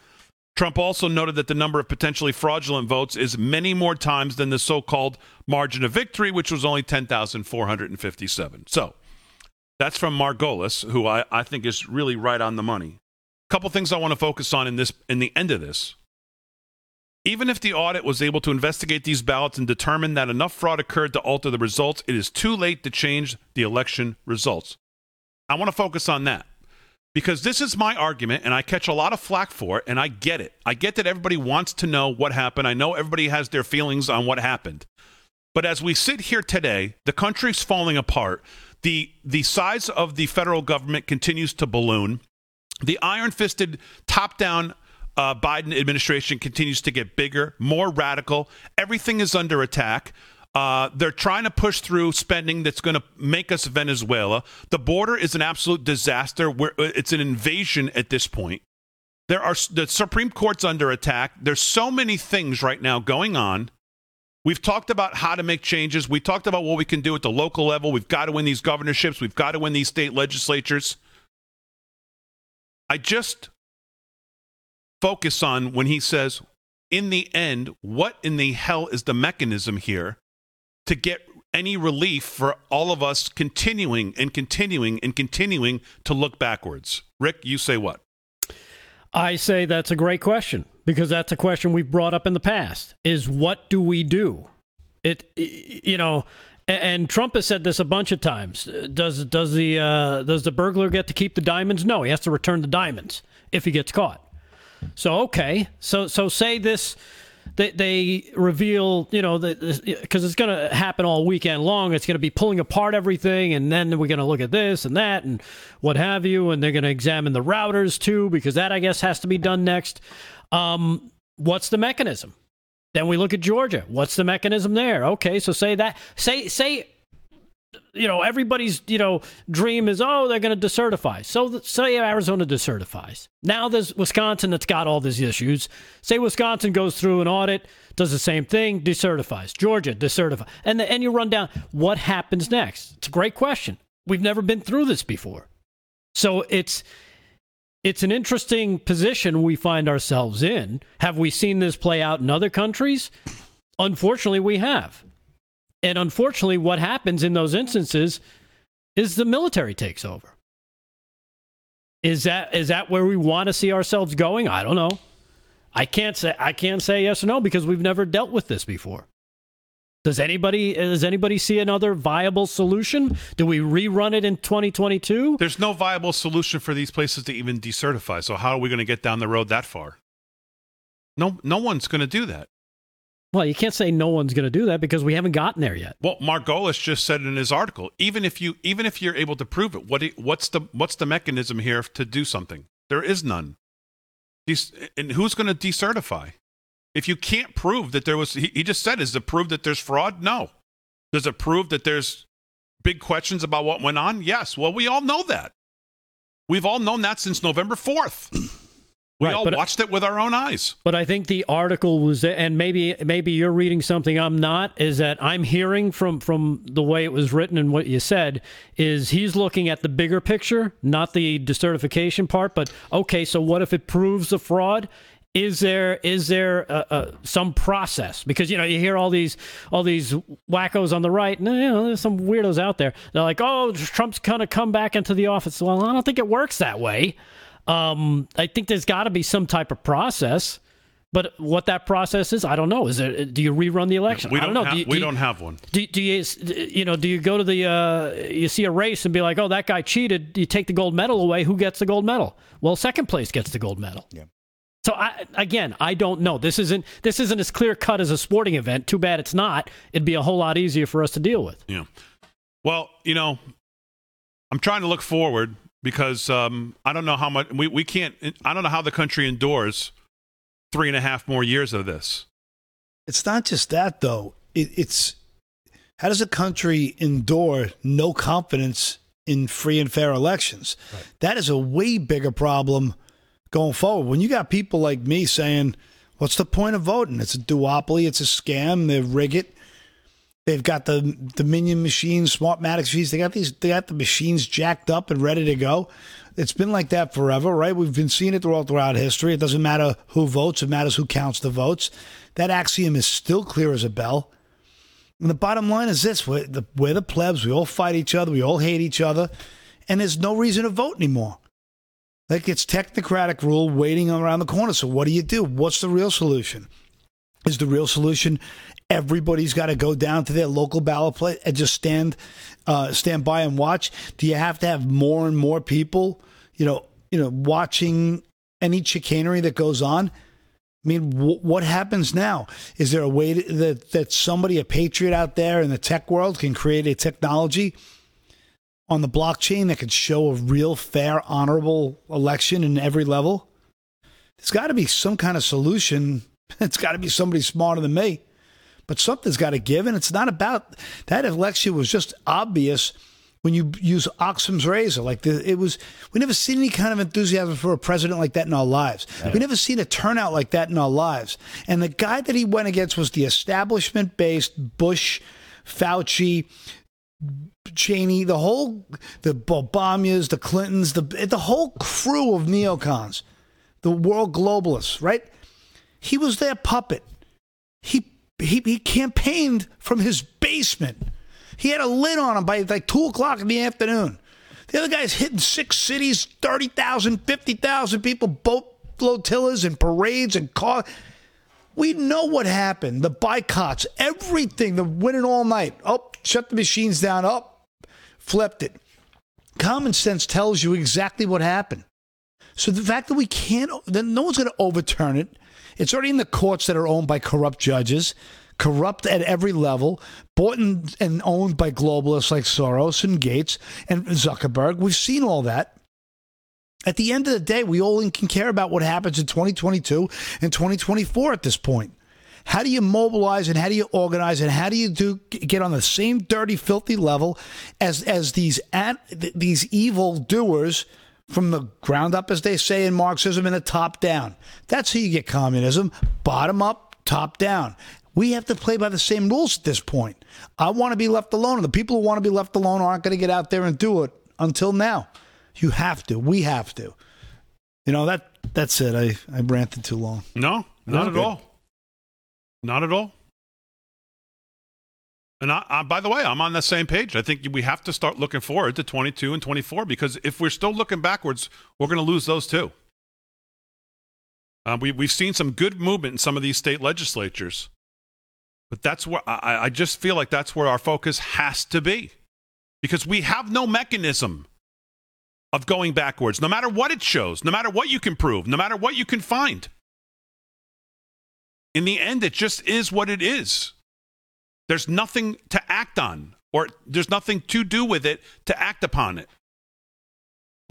Trump also noted that the number of potentially fraudulent votes is many more times than the so called margin of victory, which was only 10,457. So that's from Margolis, who I, I think is really right on the money. A couple things I want to focus on in this in the end of this. Even if the audit was able to investigate these ballots and determine that enough fraud occurred to alter the results, it is too late to change the election results. I want to focus on that because this is my argument and I catch a lot of flack for it and I get it. I get that everybody wants to know what happened. I know everybody has their feelings on what happened. But as we sit here today, the country's falling apart. The the size of the federal government continues to balloon. The iron-fisted top-down uh, Biden administration continues to get bigger, more radical. Everything is under attack. Uh, they're trying to push through spending that's going to make us Venezuela. The border is an absolute disaster. Uh, it's an invasion at this point. There are the Supreme Court's under attack. There's so many things right now going on. We've talked about how to make changes. We talked about what we can do at the local level. We've got to win these governorships. We've got to win these state legislatures. I just focus on when he says, in the end, what in the hell is the mechanism here to get any relief for all of us continuing and continuing and continuing to look backwards? Rick, you say what? I say that's a great question because that's a question we've brought up in the past is what do we do? It you know and Trump has said this a bunch of times. Does does the uh, does the burglar get to keep the diamonds? No, he has to return the diamonds if he gets caught. So okay, so so say this they, they reveal, you know, because it's going to happen all weekend long. It's going to be pulling apart everything, and then we're going to look at this and that and what have you, and they're going to examine the routers too, because that I guess has to be done next. Um, what's the mechanism? Then we look at Georgia. What's the mechanism there? Okay, so say that say say you know, everybody's, you know, dream is, oh, they're going to decertify. So say Arizona decertifies. Now there's Wisconsin that's got all these issues. Say Wisconsin goes through an audit, does the same thing, decertifies. Georgia decertifies. And, the, and you run down, what happens next? It's a great question. We've never been through this before. So it's, it's an interesting position we find ourselves in. Have we seen this play out in other countries? Unfortunately, we have. And unfortunately, what happens in those instances is the military takes over. Is that is that where we want to see ourselves going? I don't know. I can't say I can't say yes or no because we've never dealt with this before. Does anybody does anybody see another viable solution? Do we rerun it in 2022? There's no viable solution for these places to even decertify. So how are we going to get down the road that far? No no one's going to do that. Well, you can't say no one's going to do that because we haven't gotten there yet. Well, Margolis just said in his article, even if you even if you're able to prove it, what what's the what's the mechanism here to do something? There is none. and who's going to decertify? If you can't prove that there was, he, just said, is it prove that there's fraud? No. Does it prove that there's big questions about what went on? Yes. Well, we all know that. We've all known that since November 4th. We right, all but, watched it with our own eyes. But I think the article was, and maybe maybe you're reading something I'm not. Is that I'm hearing from from the way it was written and what you said is he's looking at the bigger picture, not the decertification part. But okay, so what if it proves a fraud? is there is there uh, uh, some process because you know you hear all these all these wackos on the right and you know there's some weirdos out there they're like oh trump's gonna come back into the office well i don't think it works that way um, i think there's got to be some type of process but what that process is, I don't know. Is there? Do you rerun the election? We don't, don't know. Ha- do you, we do don't have one. Do, do, you, you know? Do you go to the? Uh, you see a race and be like, "Oh, that guy cheated." You take the gold medal away. Who gets the gold medal? Well, second place gets the gold medal. Yeah. So I, again, I don't know. This isn't this isn't as clear cut as a sporting event. Too bad it's not. It'd be a whole lot easier for us to deal with. Yeah. Well, you know, I'm trying to look forward because um, I don't know how much we, we can't. I don't know how the country endures three and a half more years of this. It's not just that though. It, it's how does a country endure no confidence in free and fair elections? Right. That is a way bigger problem going forward. When you got people like me saying, "What's the point of voting? It's a duopoly. It's a scam. They rig it." They've got the Dominion machines, Smartmatic machines. They got these. They got the machines jacked up and ready to go. It's been like that forever, right? We've been seeing it throughout throughout history. It doesn't matter who votes; it matters who counts the votes. That axiom is still clear as a bell. And the bottom line is this: we're the, we're the plebs. We all fight each other. We all hate each other, and there's no reason to vote anymore. Like it's technocratic rule waiting around the corner. So what do you do? What's the real solution? Is the real solution everybody's got to go down to their local ballot plate and just stand uh, stand by and watch? Do you have to have more and more people, you know, you know, watching any chicanery that goes on? I mean, w- what happens now? Is there a way to, that that somebody, a patriot out there in the tech world, can create a technology on the blockchain that could show a real, fair, honorable election in every level? There's got to be some kind of solution. It's got to be somebody smarter than me. But something's got to give. And it's not about that election was just obvious when you use Occam's razor. Like the, it was, we never seen any kind of enthusiasm for a president like that in our lives. Yeah. We never seen a turnout like that in our lives. And the guy that he went against was the establishment based Bush, Fauci, Cheney, the whole the Obamas, the Clintons, the the whole crew of neocons, the world globalists, right? He was their puppet. He he he campaigned from his basement. He had a lid on him by like two o'clock in the afternoon. The other guy's hitting six cities, 30,000, 50,000 people, boat flotillas and parades and car. We know what happened. The boycotts, everything, the winning all night. Oh, shut the machines down. Oh, flipped it. Common sense tells you exactly what happened. So the fact that we can't, then no one's going to overturn it. It's already in the courts that are owned by corrupt judges, corrupt at every level, bought and, and owned by globalists like Soros and Gates and Zuckerberg. We've seen all that. At the end of the day, we all can care about what happens in 2022 and 2024 at this point. How do you mobilize and how do you organize and how do you do get on the same dirty, filthy level as as these these evil doers from the ground up, as they say in Marxism, and the top down? That's how you get communism: bottom up, top down. We have to play by the same rules at this point. I want to be left alone, and the people who want to be left alone aren't going to get out there and do it until now. You have to. We have to. You know that. That's it. I I ranted too long. No, not at all. Not at all. And I, I, by the way, I'm on the same page. I think we have to start looking forward to 22 and 24 because if we're still looking backwards, we're going to lose those too. Uh, we, we've seen some good movement in some of these state legislatures, but that's where I, I just feel like that's where our focus has to be because we have no mechanism of going backwards, no matter what it shows, no matter what you can prove, no matter what you can find. In the end, it just is what it is. There's nothing to act on, or there's nothing to do with it to act upon it.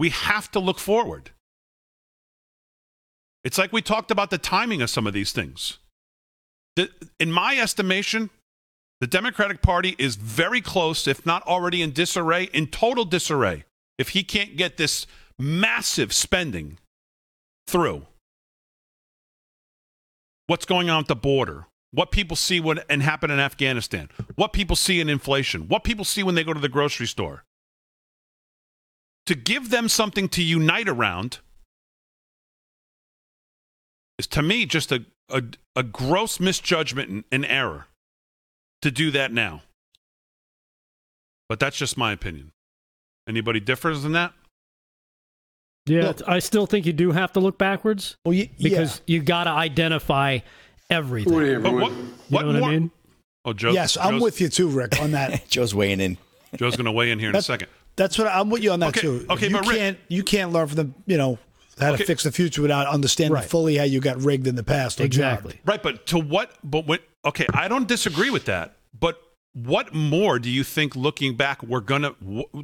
We have to look forward. It's like we talked about the timing of some of these things. The, in my estimation, the Democratic Party is very close, if not already in disarray, in total disarray, if he can't get this massive spending through. What's going on at the border? What people see when and happen in Afghanistan? What people see in inflation? What people see when they go to the grocery store? To give them something to unite around is to me just a, a, a gross misjudgment and, and error to do that now. But that's just my opinion. Anybody differs than that? Yeah, Look- I still think you do have to look backwards Well, y- because yeah. you got to identify everything. But what, You what know what more? I mean? Oh, Joe. yes, I'm with you too, Rick, on that. Joe's weighing in. Joe's going to weigh in here in a second. That's what I'm with you on that Okay, too. okay, you but Rick- can't you can't learn from the you know how Okay. to fix the future without understanding Right. fully how you got rigged in the past. or Exactly. jobbed. Right, but to what? But what? Okay, I don't disagree with that. But what more do you think, looking back, we're gonna? wh-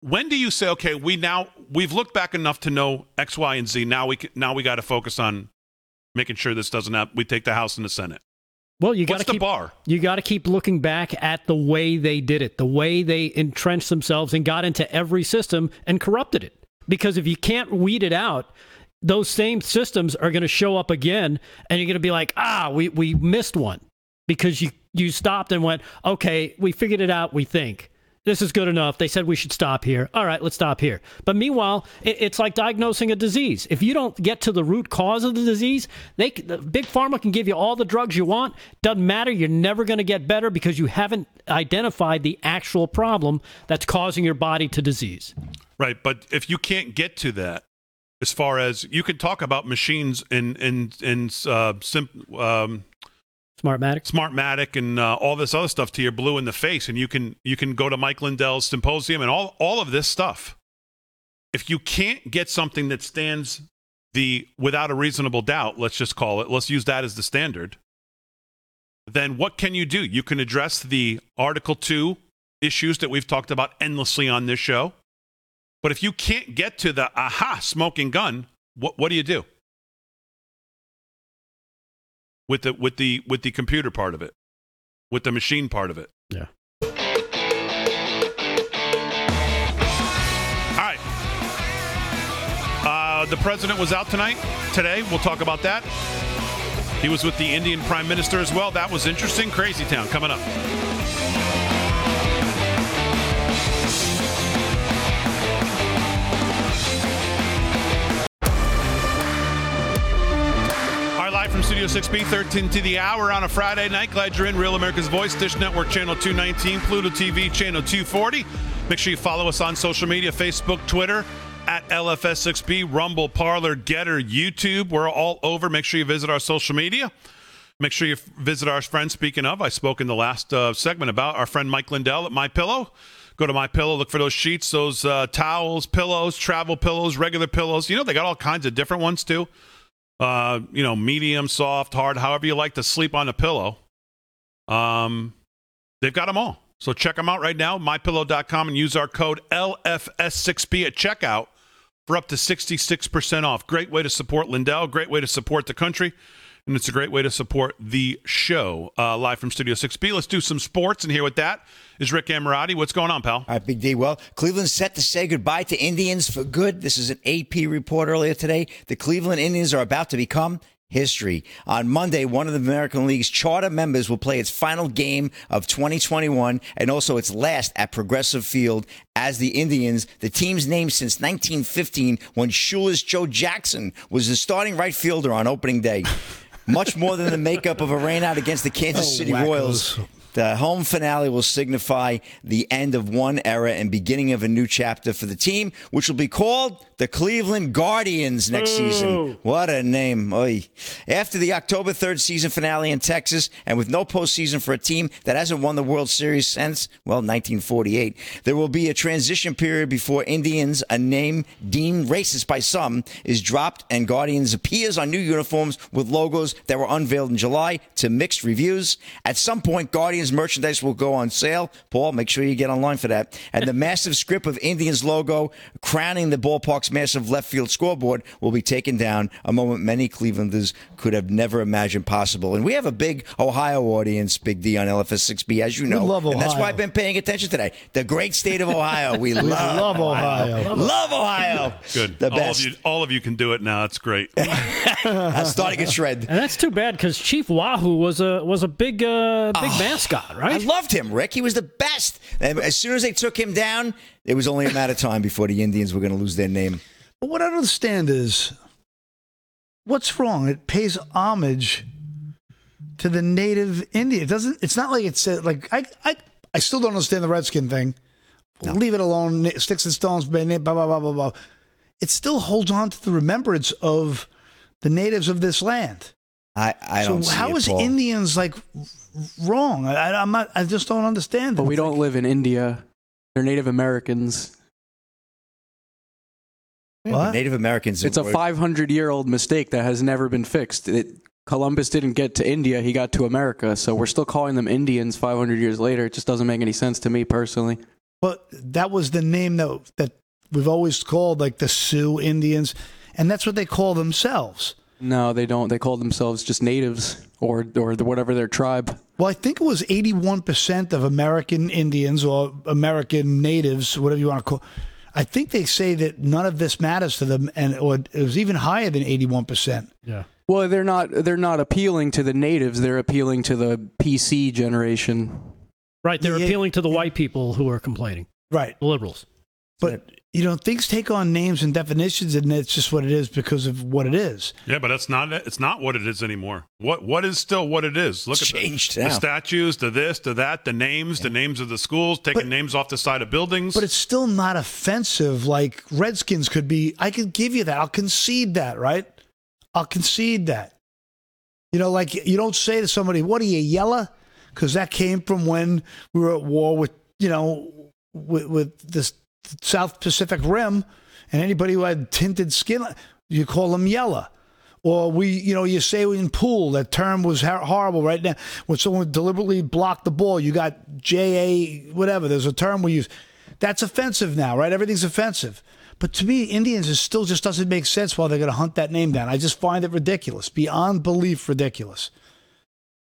When do you say, okay, we now we've looked back enough to know X, Y, and Z. Now we can, now we got to focus on making sure this doesn't happen. We take the House and the Senate. Well, you got to the keep bar? you got to keep looking back at the way they did it, the way they entrenched themselves and got into every system and corrupted it. Because if you can't weed it out, those same systems are going to show up again, and you're going to be like, ah, we we missed one because you you stopped and went, okay, we figured it out. We think this is good enough. They said we should stop here. All right, let's stop here. But meanwhile, it, it's like diagnosing a disease. If you don't get to the root cause of the disease, they the big pharma can give you all the drugs you want. Doesn't matter. You're never going to get better because you haven't identified the actual problem that's causing your body to disease. Right, but if you can't get to that, as far as you can talk about machines and and and uh, sim, um, Smartmatic. Smartmatic and uh, all this other stuff to your blue in the face, and you can you can go to Mike Lindell's symposium and all all of this stuff. If you can't get something that stands the without a reasonable doubt, let's just call it, let's use that as the standard. Then what can you do? You can address the Article Two issues that we've talked about endlessly on this show. But if you can't get to the aha smoking gun, what what do you do? With the with the with the computer part of it, with the machine part of it. Yeah. All right. Uh, the president was out tonight. Today, we'll talk about that. He was with the Indian Prime Minister as well. That was interesting. Crazy Town coming up. Live from Studio 6B, 13 to the hour on a Friday night. Glad you're in. Real America's Voice, Dish Network, Channel 219, Pluto TV, Channel 240. Make sure you follow us on social media Facebook, Twitter, at LFS6B, Rumble, Parler, Gettr, YouTube. We're all over. Make sure you visit our social media. Make sure you visit our friend. Speaking of, I spoke in the last uh, segment about our friend Mike Lindell at My Pillow. Go to My Pillow, look for those sheets, those uh, towels, pillows, travel pillows, regular pillows. You know they got all kinds of different ones too. Uh, you know, medium, soft, hard, however you like to sleep on a pillow. Um, they've got them all. So check them out right now, mypillow.com, and use our code LFS6B at checkout for up to 66% off. Great way to support Lindell, great way to support the country, and it's a great way to support the show. Uh, live from Studio 6B. Let's do some sports, and here with that is Rick Amorati. What's going on, pal? All right, Big D. Well, Cleveland's set to say goodbye to Indians for good. This is an AP report earlier today. The Cleveland Indians are about to become history. On Monday, one of the American League's charter members will play its final game of 2021 and also its last at Progressive Field as the Indians, the team's name since 1915 when Shoeless Joe Jackson was the starting right fielder on opening day. Much more than the makeup of a rainout against the Kansas Oh, City. Royals. The home finale will signify the end of one era and beginning of a new chapter for the team, which will be called the Cleveland Guardians next season. What a name. Oy. After the October 3rd season finale in Texas, and with no postseason for a team that hasn't won the World Series since, well, 1948, there will be a transition period before Indians, a name deemed racist by some, is dropped and Guardians appears on new uniforms with logos that were unveiled in July to mixed reviews. At some point, Guardians merchandise will go on sale. Paul, make sure you get online for that. And the massive script of Indians logo crowning the ballpark's massive left field scoreboard will be taken down, a moment many Clevelanders could have never imagined possible. And we have a big Ohio audience, Big D on LFS 6B, as you know. We love Ohio. And that's why I've been paying attention today. The great state of Ohio. We love, love Ohio. Love Ohio. Good. The all best. of you, all of you can do it now. It's great. I'm starting a shred. And that's too bad because Chief Wahoo was a was a big uh, big mascot, I right? loved him, Rick. He was the best. And as soon as they took him down, it was only a matter of time before the Indians were going to lose their name. But what I don't understand is what's wrong? It pays homage to the native Indian. It doesn't. It's not like it's uh, like I I I still don't understand the redskin thing. Leave it alone. Sticks and stones, blah blah blah blah blah blah. It still holds on to the remembrance of the natives of this land. I, I so don't see how it, is Paul. Indians like wrong? I, I'm not. I just don't understand. But it. we don't live in India. They're Native Americans. What? Native Americans. It's a 500 year old mistake that has never been fixed. It, Columbus didn't get to India, he got to America. So we're still calling them Indians 500 years later. It just doesn't make any sense to me personally. But that was the name that that we've always called like the Sioux Indians, and that's what they call themselves. No, they don't. They call themselves just natives or, or the, whatever their tribe. Well, I think it was 81% of American Indians or American natives, whatever you want to call. I think they say that none of this matters to them, and or it was even higher than 81%. Yeah. Well, they're not. They're not appealing to the natives. They're appealing to the PC generation. Right. They're Yeah. appealing to the white people who are complaining, Right. the liberals. But you know, things take on names and definitions, and it's just what it is because of what it is. yeah, but that's not it's not what it is anymore. What what is still what it is? Look It's at the- changed the, now. statues, to this, to that, the names, the names of the schools, taking But- names off the side of buildings. But it's still not offensive. Like Redskins could be. I can give you that. I'll concede that. Right. I'll concede that. You know, like you don't say to somebody, "What are you, yella?" Because that came from when we were at war with, you know, with, with the South Pacific Rim, and anybody who had tinted skin, you call them yellow. Or we, you know, you say in pool that term was horrible right now. When someone deliberately blocked the ball, you got J A whatever. There's a term we use. That's offensive now, right? Everything's offensive. But to me, Indians it still just doesn't make sense why they're going to hunt that name down. I just find it ridiculous, beyond belief ridiculous.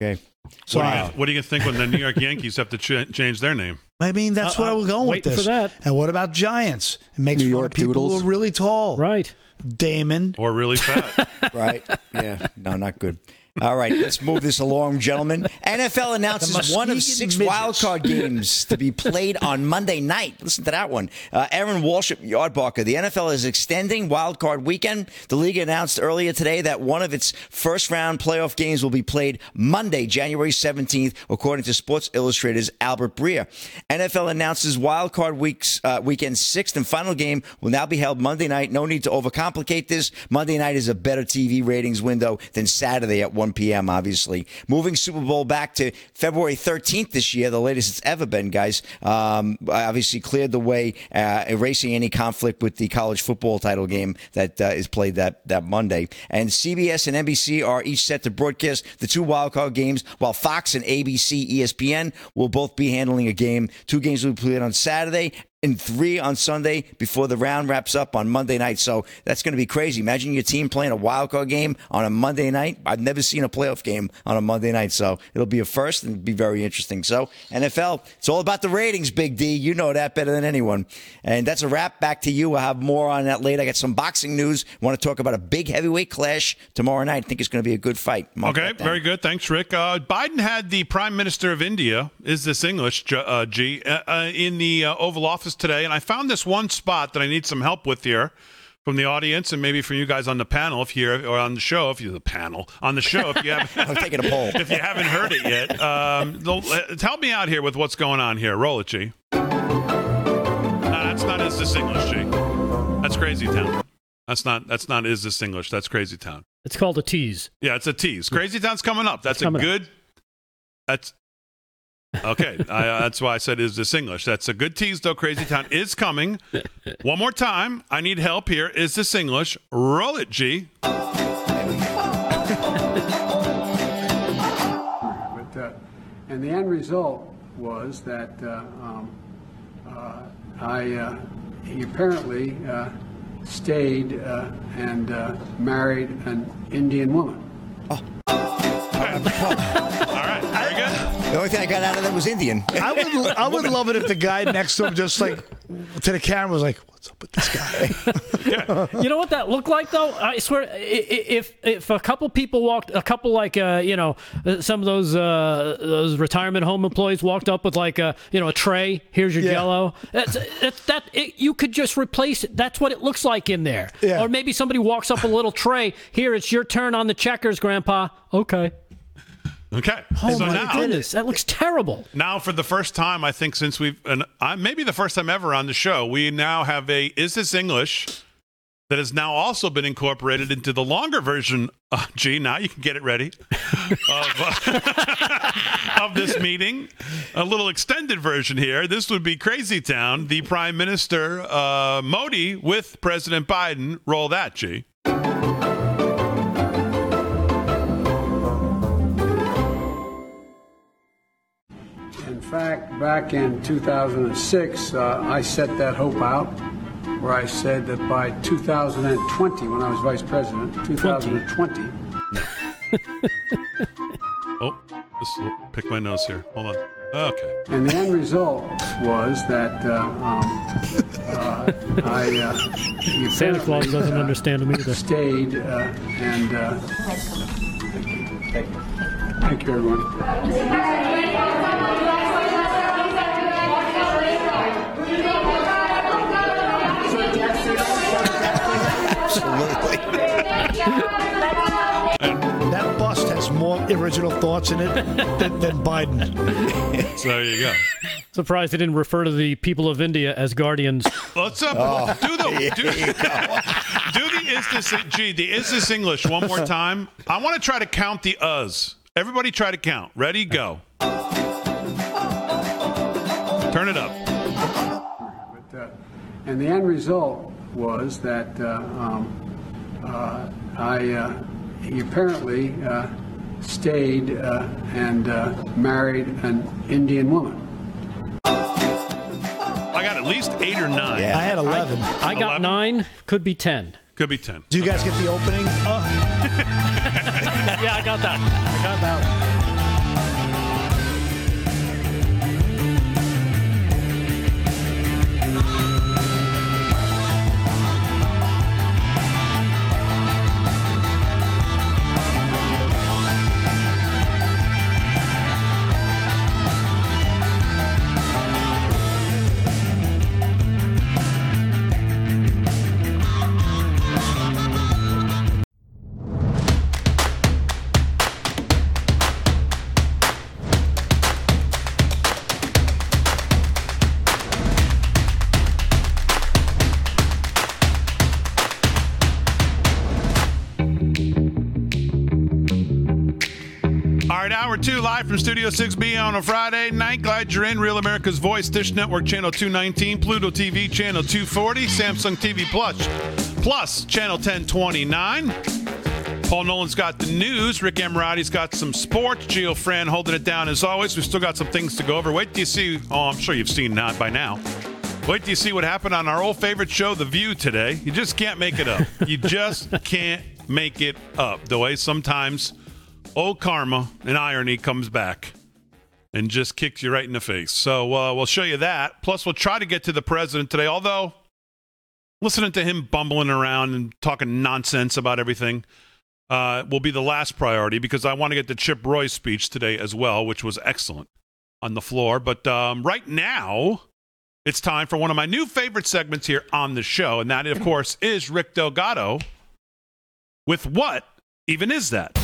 Okay. So what, do you, what do you think when the New York Yankees have to ch- change their name? I mean, that's Uh, what I was going with this. for that. And what about Giants? It makes New fun York people Doodles. who are really tall. Right. Damon. Or really fat? Right. Yeah. No, not good. All right, let's move this along, gentlemen. NFL announces one of six Midgets. wildcard games to be played on Monday night. Listen to that one. Uh, Aaron Walsh Yardbarker. The NFL is extending wildcard weekend. The league announced earlier today that one of its first round playoff games will be played Monday, January 17th, according to Sports Illustrated's Albert Breer. NFL announces wildcard week's uh, weekend's sixth and final game will now be held Monday night. No need to overcomplicate this. Monday night is a better TV ratings window than Saturday at 1 p.m., obviously. Moving Super Bowl back to February 13th this year, the latest it's ever been, guys. Um, obviously cleared the way, uh, erasing any conflict with the college football title game that uh, is played that, that Monday. And CBS and NBC are each set to broadcast the two wildcard games, while Fox and ABC, ESPN will both be handling a game. Two games will be played on Saturday and three on Sunday before the round wraps up on Monday night. So that's going to be crazy. Imagine your team playing a wild card game on a Monday night. I've never seen a playoff game on a Monday night, so it'll be a first and be very interesting. So NFL, it's all about the ratings, Big D. You know that better than anyone. And that's a wrap. Back to you. We'll have more on that later. I got some boxing news. Want to talk about a big heavyweight clash tomorrow night. I think it's going to be a good fight. Mark Okay, very good. Thanks, Rick. Uh, Biden had the Prime Minister of India, is this English, uh, G, uh, uh, in the uh, Oval Office today, and I found this one spot that I need some help with here from the audience and maybe from you guys on the panel if you're or on the show if you're the panel on the show if you haven't I'm taking a poll. if you haven't heard it yet. Um, the- help me out here with what's going on here. Roll it, G. No, that's not is this English, G. That's Crazy Town. That's not that's not is this English. That's Crazy Town. It's called a tease. Yeah, it's a tease. Crazy Town's coming up. That's It's coming a up. good. That's okay. I, uh, that's why I said is this English. That's a good tease, though. Crazy Town is coming. One more time. I need help here. Is this English? Roll it, G. But uh, and the end result was that uh, um, uh, I uh, he apparently uh, stayed uh, and uh, married an Indian woman. All only thing I got out of that was Indian. I would I would love it if the guy next to him just like to the camera was like, "What's up with this guy?" You know what that looked like, though? I swear, i- i- if if a couple people walked, a couple like uh, you know, uh, some of those uh, those retirement home employees walked up with like a you know a tray. Here's your Yeah. Jello. That's, that's that. It, you could just replace it. That's what it looks like in there. Yeah. Or maybe somebody walks up a little tray. Here, it's your turn on the checkers, Grandpa. Okay. Okay. Oh so my now, goodness, that looks terrible. now for the first time, I think since we've and I, maybe the first time ever on the show, we now have a is this English that has now also been incorporated into the longer version. Uh, gee, now you can get it ready of, uh, of this meeting. A little extended version here. This would be Crazy Town. The Prime Minister uh, Modi with President Biden. Roll that, G. fact, back in 2006, uh, I set that hope out where I said that by 2020, when I was vice president, 2020, Oh, just pick my nose here. Hold on. Okay. and the end result was that uh, um, uh, I uh, Santa Claus doesn't uh, understand them either. stayed uh, and uh, thank you, everyone. Absolutely. that bust has more original thoughts in it than, than Biden. So there you go. Surprised they didn't refer to the people of India as guardians. Let's uh, do the do, do the is this gee the is this English one more time. I want to try to count the us. Everybody try to count. Ready? Go. Turn it up. But, uh, and the end result was that uh, um, uh, I uh, he apparently uh, stayed uh, and uh, married an Indian woman. I got at least eight or nine. Yeah. I had 11. I got Eleven? nine, could be ten. Could be ten. Do you guys get the opening? Oh, Yeah, I got that. I got that. Two live from Studio 6B on a Friday night. Glad you're in. Real America's Voice, Dish Network, Channel 219, Pluto TV, Channel 240, Samsung TV Plus, Plus, Channel 1029. Paul Nolan's got the news. Rick Emirati's got some sports. Gio Fran holding it down as always. We've still got some things to go over. Wait till you see. Oh, I'm sure you've seen that by now. Wait till you see what happened on our old favorite show, The View, today. You just can't make it up. You just can't make it up. The way sometimes old karma and irony comes back and just kicks you right in the face. So uh, we'll show you that. Plus, we'll try to get to the president today. Although listening to him bumbling around and talking nonsense about everything uh, will be the last priority because I want to get to Chip Roy's speech today as well, which was excellent on the floor. But um, right now, it's time for one of my new favorite segments here on the show, and that, of course, is Rick Delgado with What Even Is That?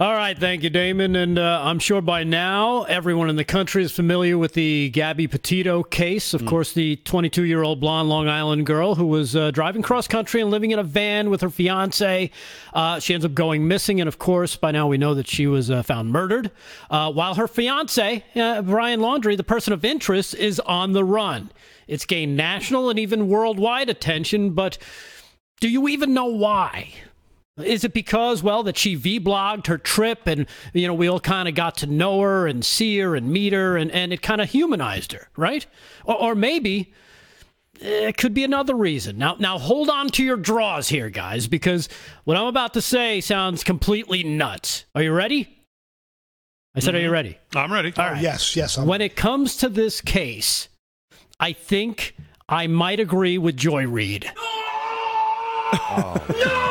All right, thank you, Damon. And uh, I'm sure by now everyone in the country is familiar with the Gabby Petito case. Of mm. course, the 22 year old blonde Long Island girl who was uh, driving cross country and living in a van with her fiance. Uh, she ends up going missing. And of course, by now we know that she was uh, found murdered. Uh, while her fiance, uh, Brian Laundrie, the person of interest, is on the run. It's gained national and even worldwide attention, but do you even know why? Is it because, well, that she vlogged her trip and, you know, we all kind of got to know her and see her and meet her and, and it kind of humanized her, right? Or, or maybe it could be another reason. Now, now hold on to your draws here, guys, because what I'm about to say sounds completely nuts. Are you ready? I said, mm-hmm. Are you mm-hmm. ready? I'm ready. All right. yes, yes. I'm... When it comes to this case, I think I might agree with Joy Reid. Oh. no!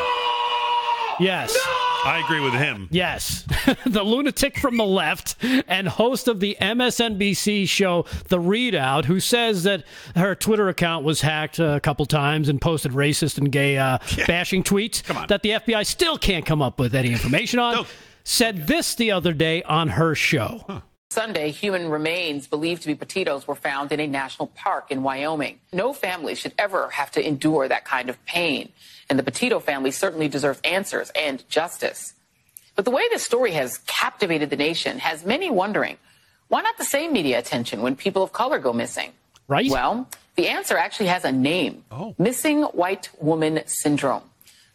Yes. No! I agree with him. Yes. the lunatic from the left and host of the MSNBC show The ReidOut, who says that her Twitter account was hacked a couple times and posted racist and gay uh, yeah. bashing tweets that the FBI still can't come up with any information on, no. said this the other day on her show. Huh. Sunday, human remains believed to be Petito's were found in a national park in Wyoming. No family should ever have to endure that kind of pain. And the Petito family certainly deserves answers and justice. But the way this story has captivated the nation has many wondering why not the same media attention when people of color go missing? Right. Well, the answer actually has a name oh. missing white woman syndrome.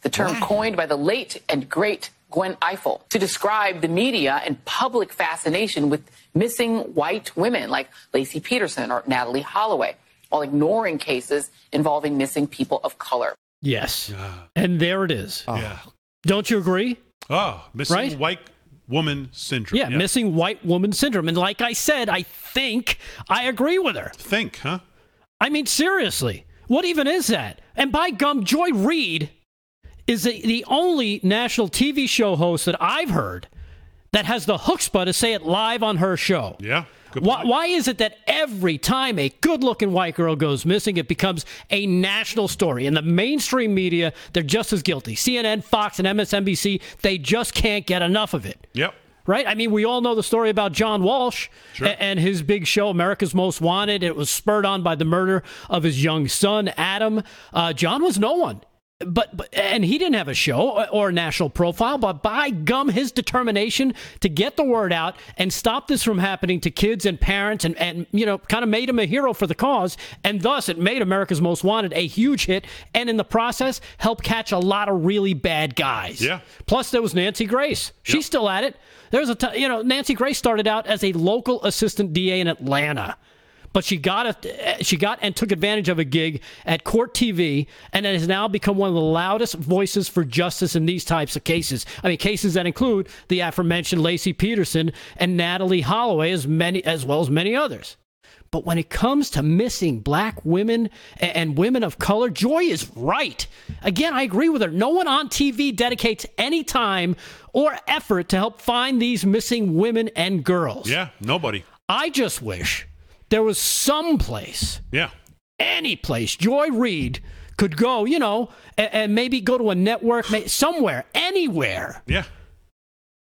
The term wow. coined by the late and great Gwen Ifill to describe the media and public fascination with missing white women like Laci Peterson or Natalee Holloway, while ignoring cases involving missing people of color. Yes. And there it is. Oh. Yeah. Don't you agree? Oh, missing right? white woman syndrome. Yeah, yeah, missing white woman syndrome. And like I said, I think I agree with her. Think, huh? I mean, seriously, what even is that? And by gum, Joy Reid is the, the only national TV show host that I've heard that has the chutzpah to say it live on her show. Yeah. Why, why, is it that every time a good looking white girl goes missing, it becomes a national story? In the mainstream media, they're just as guilty. CNN, Fox, and MSNBC, they just can't get enough of it. Yep. Right? I mean, we all know the story about John Walsh sure. and his big show, America's Most Wanted. It was spurred on by the murder of his young son, Adam. Uh, John was no one but, but and he didn't have a show or a national profile but by gum his determination to get the word out and stop this from happening to kids and parents and and you know kind of made him a hero for the cause. And thus it made america's most wanted a huge hit and in the process helped catch a lot of really bad guys. Yeah. Plus there was nancy grace. She's yep. still at it. There's a t- you know nancy grace started out as a local assistant da in atlanta but she got a, she got and took advantage of a gig at Court TV, and it has now become one of the loudest voices for justice in these types of cases. I mean, cases that include the aforementioned Laci Peterson and Natalee Holloway, as many as well as many others. But when it comes to missing black women and women of color, Joy is right. Again, I agree with her. No one on TV dedicates any time or effort to help find these missing women and girls. Yeah, nobody. I just wish there was some place, yeah, any place, Joy Reid could go, you know, and, and maybe go to a network, somewhere, anywhere. Yeah.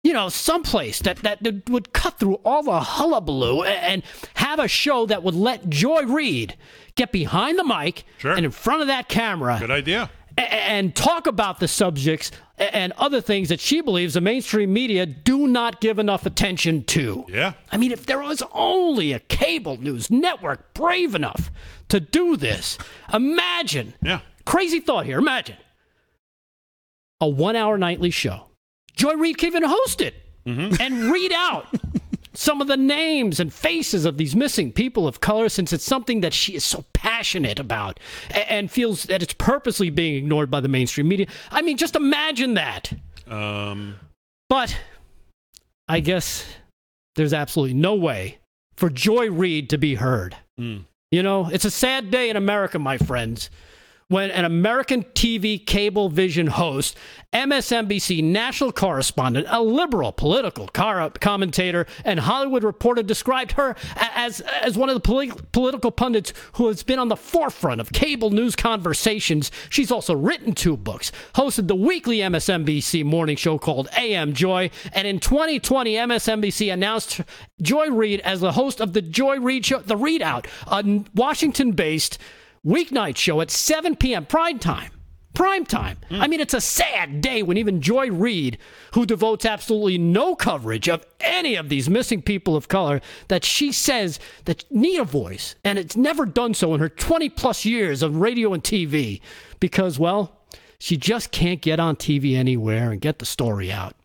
You know, someplace that, that, that would cut through all the hullabaloo and, and have a show that would let Joy Reid get behind the mic sure. and in front of that camera. Good idea and talk about the subjects and other things that she believes the mainstream media do not give enough attention to. Yeah. I mean, if there was only a cable news network brave enough to do this, imagine. Yeah. Crazy thought here. Imagine a one hour nightly show. Joy Reid can even host it mm-hmm. and read out some of the names and faces of these missing people of color since it's something that she is so passionate about and, feels that it's purposely being ignored by the mainstream media. I mean, just imagine that. Um. But I guess there's absolutely no way for Joy Reid to be heard. Mm. You know, it's a sad day in America, my friends when an American TV cable vision host, MSNBC national correspondent, a liberal political commentator, and Hollywood reporter described her as, as one of the political pundits who has been on the forefront of cable news conversations. She's also written two books, hosted the weekly MSNBC morning show called AM Joy, and in 2020, MSNBC announced Joy Reid as the host of the Joy Reid Show, The ReidOut, a Washington based weeknight show at 7 p.m. prime time. Prime time. Mm. I mean, it's a sad day when even Joy Reid, who devotes absolutely no coverage of any of these missing people of color, that she says that need a voice, and it's never done so in her 20 plus years of radio and TV, because, well, she just can't get on TV anywhere and get the story out.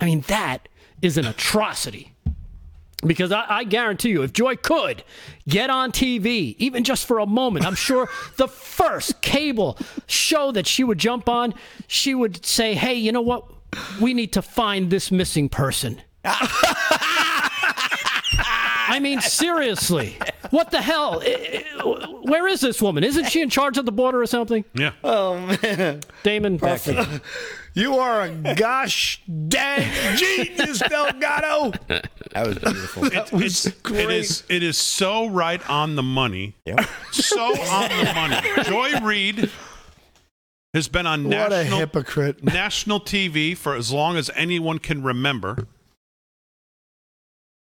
I mean, that is an atrocity. Because I, I, guarantee you, if Joy could get on TV, even just for a moment, I'm sure the first cable show that she would jump on, she would say, Hey, you know what? We need to find this missing person. I mean, seriously, what the hell? Where is this woman? Isn't she in charge of the border or something? Yeah. Oh man, Damon. Perfect. You are a gosh dang genius, Delgado. That was beautiful. That was great. It is, it is so right on the money. Yep. So on the money. Joy Reid has been on what national, a hypocrite. national TV for as long as anyone can remember.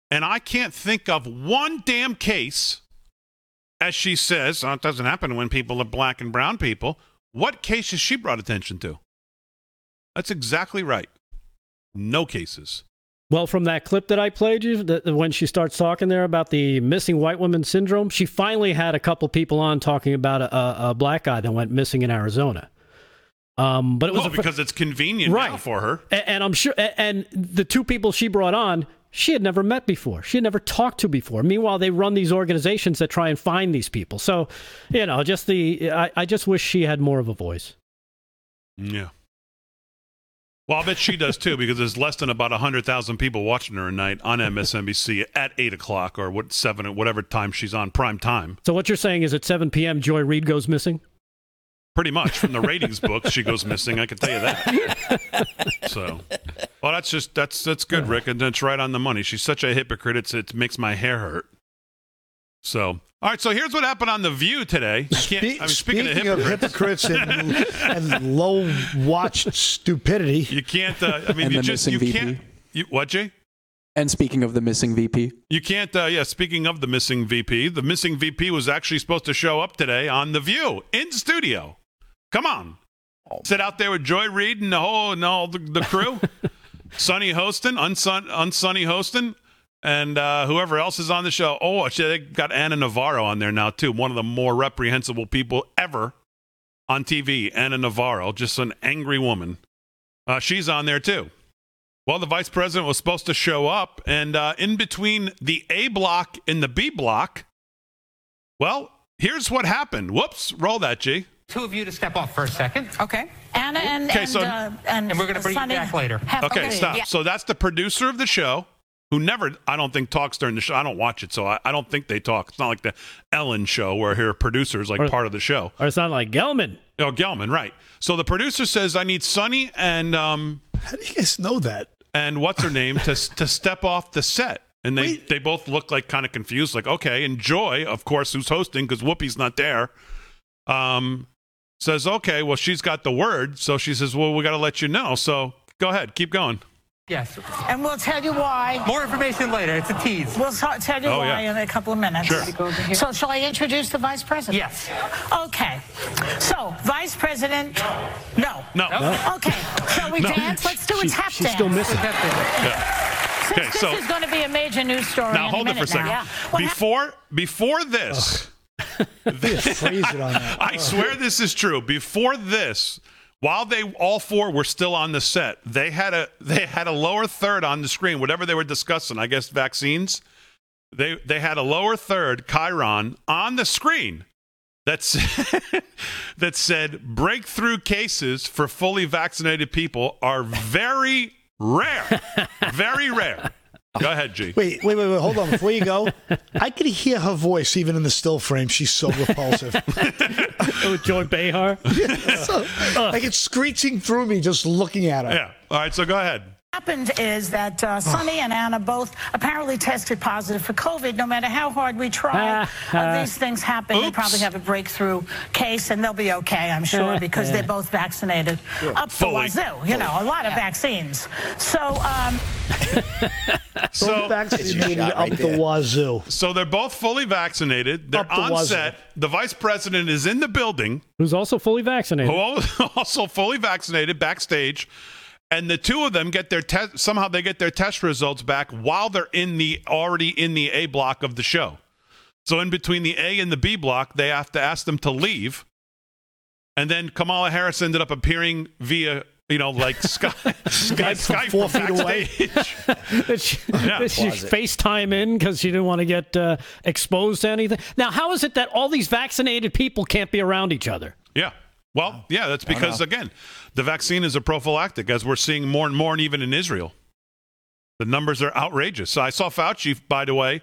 And I can't think of one damn case, as she says, oh, it doesn't happen when people are black and brown people. What case has she brought attention to? That's exactly right. No cases. Well, from that clip that I played you, that when she starts talking there about the missing white woman syndrome, she finally had a couple people on talking about a, a black guy that went missing in Arizona. Um, but it was well, because it's convenient right. for her, and, and I'm sure. And the two people she brought on, she had never met before. She had never talked to before. Meanwhile, they run these organizations that try and find these people. So, you know, just the I, I just wish she had more of a voice. Yeah. Well, I bet she does too, because there's less than about hundred thousand people watching her a night on MSNBC at eight o'clock or what seven whatever time she's on prime time. So what you're saying is at seven p.m. Joy Reid goes missing. Pretty much from the ratings book, she goes missing. I can tell you that. So, well, that's just that's that's good, Rick, and that's right on the money. She's such a hypocrite; it's, it makes my hair hurt. So, all right. So here's what happened on the View today. Spe- I mean, speaking, speaking, of hypocrites, of hypocrites and, and, low watched stupidity, you can't. Uh, I mean, you just you VP. can't. You, what, Jay? And speaking of the missing VP, you can't. Uh, yeah, speaking of the missing VP, the missing VP was actually supposed to show up today on the View in studio. Come on. Oh. Sit out there with Joy Reid and the whole and all the, the crew. Sunny Hostin, unsun, unsunny hosting, and uh, whoever else is on the show. Oh, they got Ana Navarro on there now too. One of the more reprehensible people ever on TV. Ana Navarro, just an angry woman. Uh, she's on there too. Well, the vice president was supposed to show up, and uh, in between the A block and the B block, well, here's what happened. Whoops, roll that, G two of you to step off for a second. Okay. Ana and okay, and, so, uh, and, and, we're going to bring Sunny you back later. Have, okay, okay, stop. Yeah. So that's the producer of the show who never, I don't think, talks during the show. I don't watch it, so I, I don't think they talk. It's not like the Ellen show where her producer is like or, part of the show. Or it's not like Gelman. Oh, Gelman, right. So the producer says, I need Sunny and. um How do you guys know that? And what's her name to, to step off the set. And they, Wait. they both look like kind of confused, like, okay. And Joy, of course, who's hosting because Whoopi's not there. Um, says, okay, well, she's got the word. So she says, well, we got to let you know. So go ahead, keep going. Yes. And we'll tell you why. More information later. It's a tease. We'll t- tell you oh, why yeah. in a couple of minutes. Sure. So, shall I introduce the vice president? Yes. Okay. So, vice president. No. No. no. Okay. Shall we no. dance? Let's do a she, tap she's dance. still missing. Yeah. Since okay, this so, is going to be a major news story. Now, hold it for a second. Yeah. Before, before this. I swear this is true. Before this, while they all four were still on the set, they had a they had a lower third on the screen, whatever they were discussing. I guess vaccines. They they had a lower third Chiron, on the screen that said, that said breakthrough cases for fully vaccinated people are very rare, very rare. Go ahead, G. Wait, wait, wait, wait. Hold on. Before you go, I could hear her voice even in the still frame. She's so repulsive. With oh, Joy Behar. So, like it's screeching through me just looking at her. Yeah. All right. So go ahead. Happened is that uh, Sunny and Ana both apparently tested positive for COVID. No matter how hard we try, uh, these things happen. They Oops. probably have a breakthrough case, and they'll be okay, I'm sure, because they're both vaccinated up the wazoo. You know, a lot of vaccines. So, um, So vaccinated up right the wazoo. so they're both fully vaccinated. They're Up the on wazoo. set. The vice president is in the building. Who's also fully vaccinated. who also fully vaccinated backstage and the two of them get their test somehow they get their test results back while they're in the already in the A block of the show. So in between the A and the B block, they have to ask them to leave. And then Kamala Harris ended up appearing via, you know, like Sky, Skype, from Skype four from feet away. backstage. Did she, Yeah. did she FaceTime in because she didn't want to get uh, exposed to anything? Now, how is it that all these vaccinated people can't be around each other? Yeah. Well, yeah, that's because again, the vaccine is a prophylactic, as we're seeing more and more, and even in Israel, the numbers are outrageous. So I saw Fauci, by the way,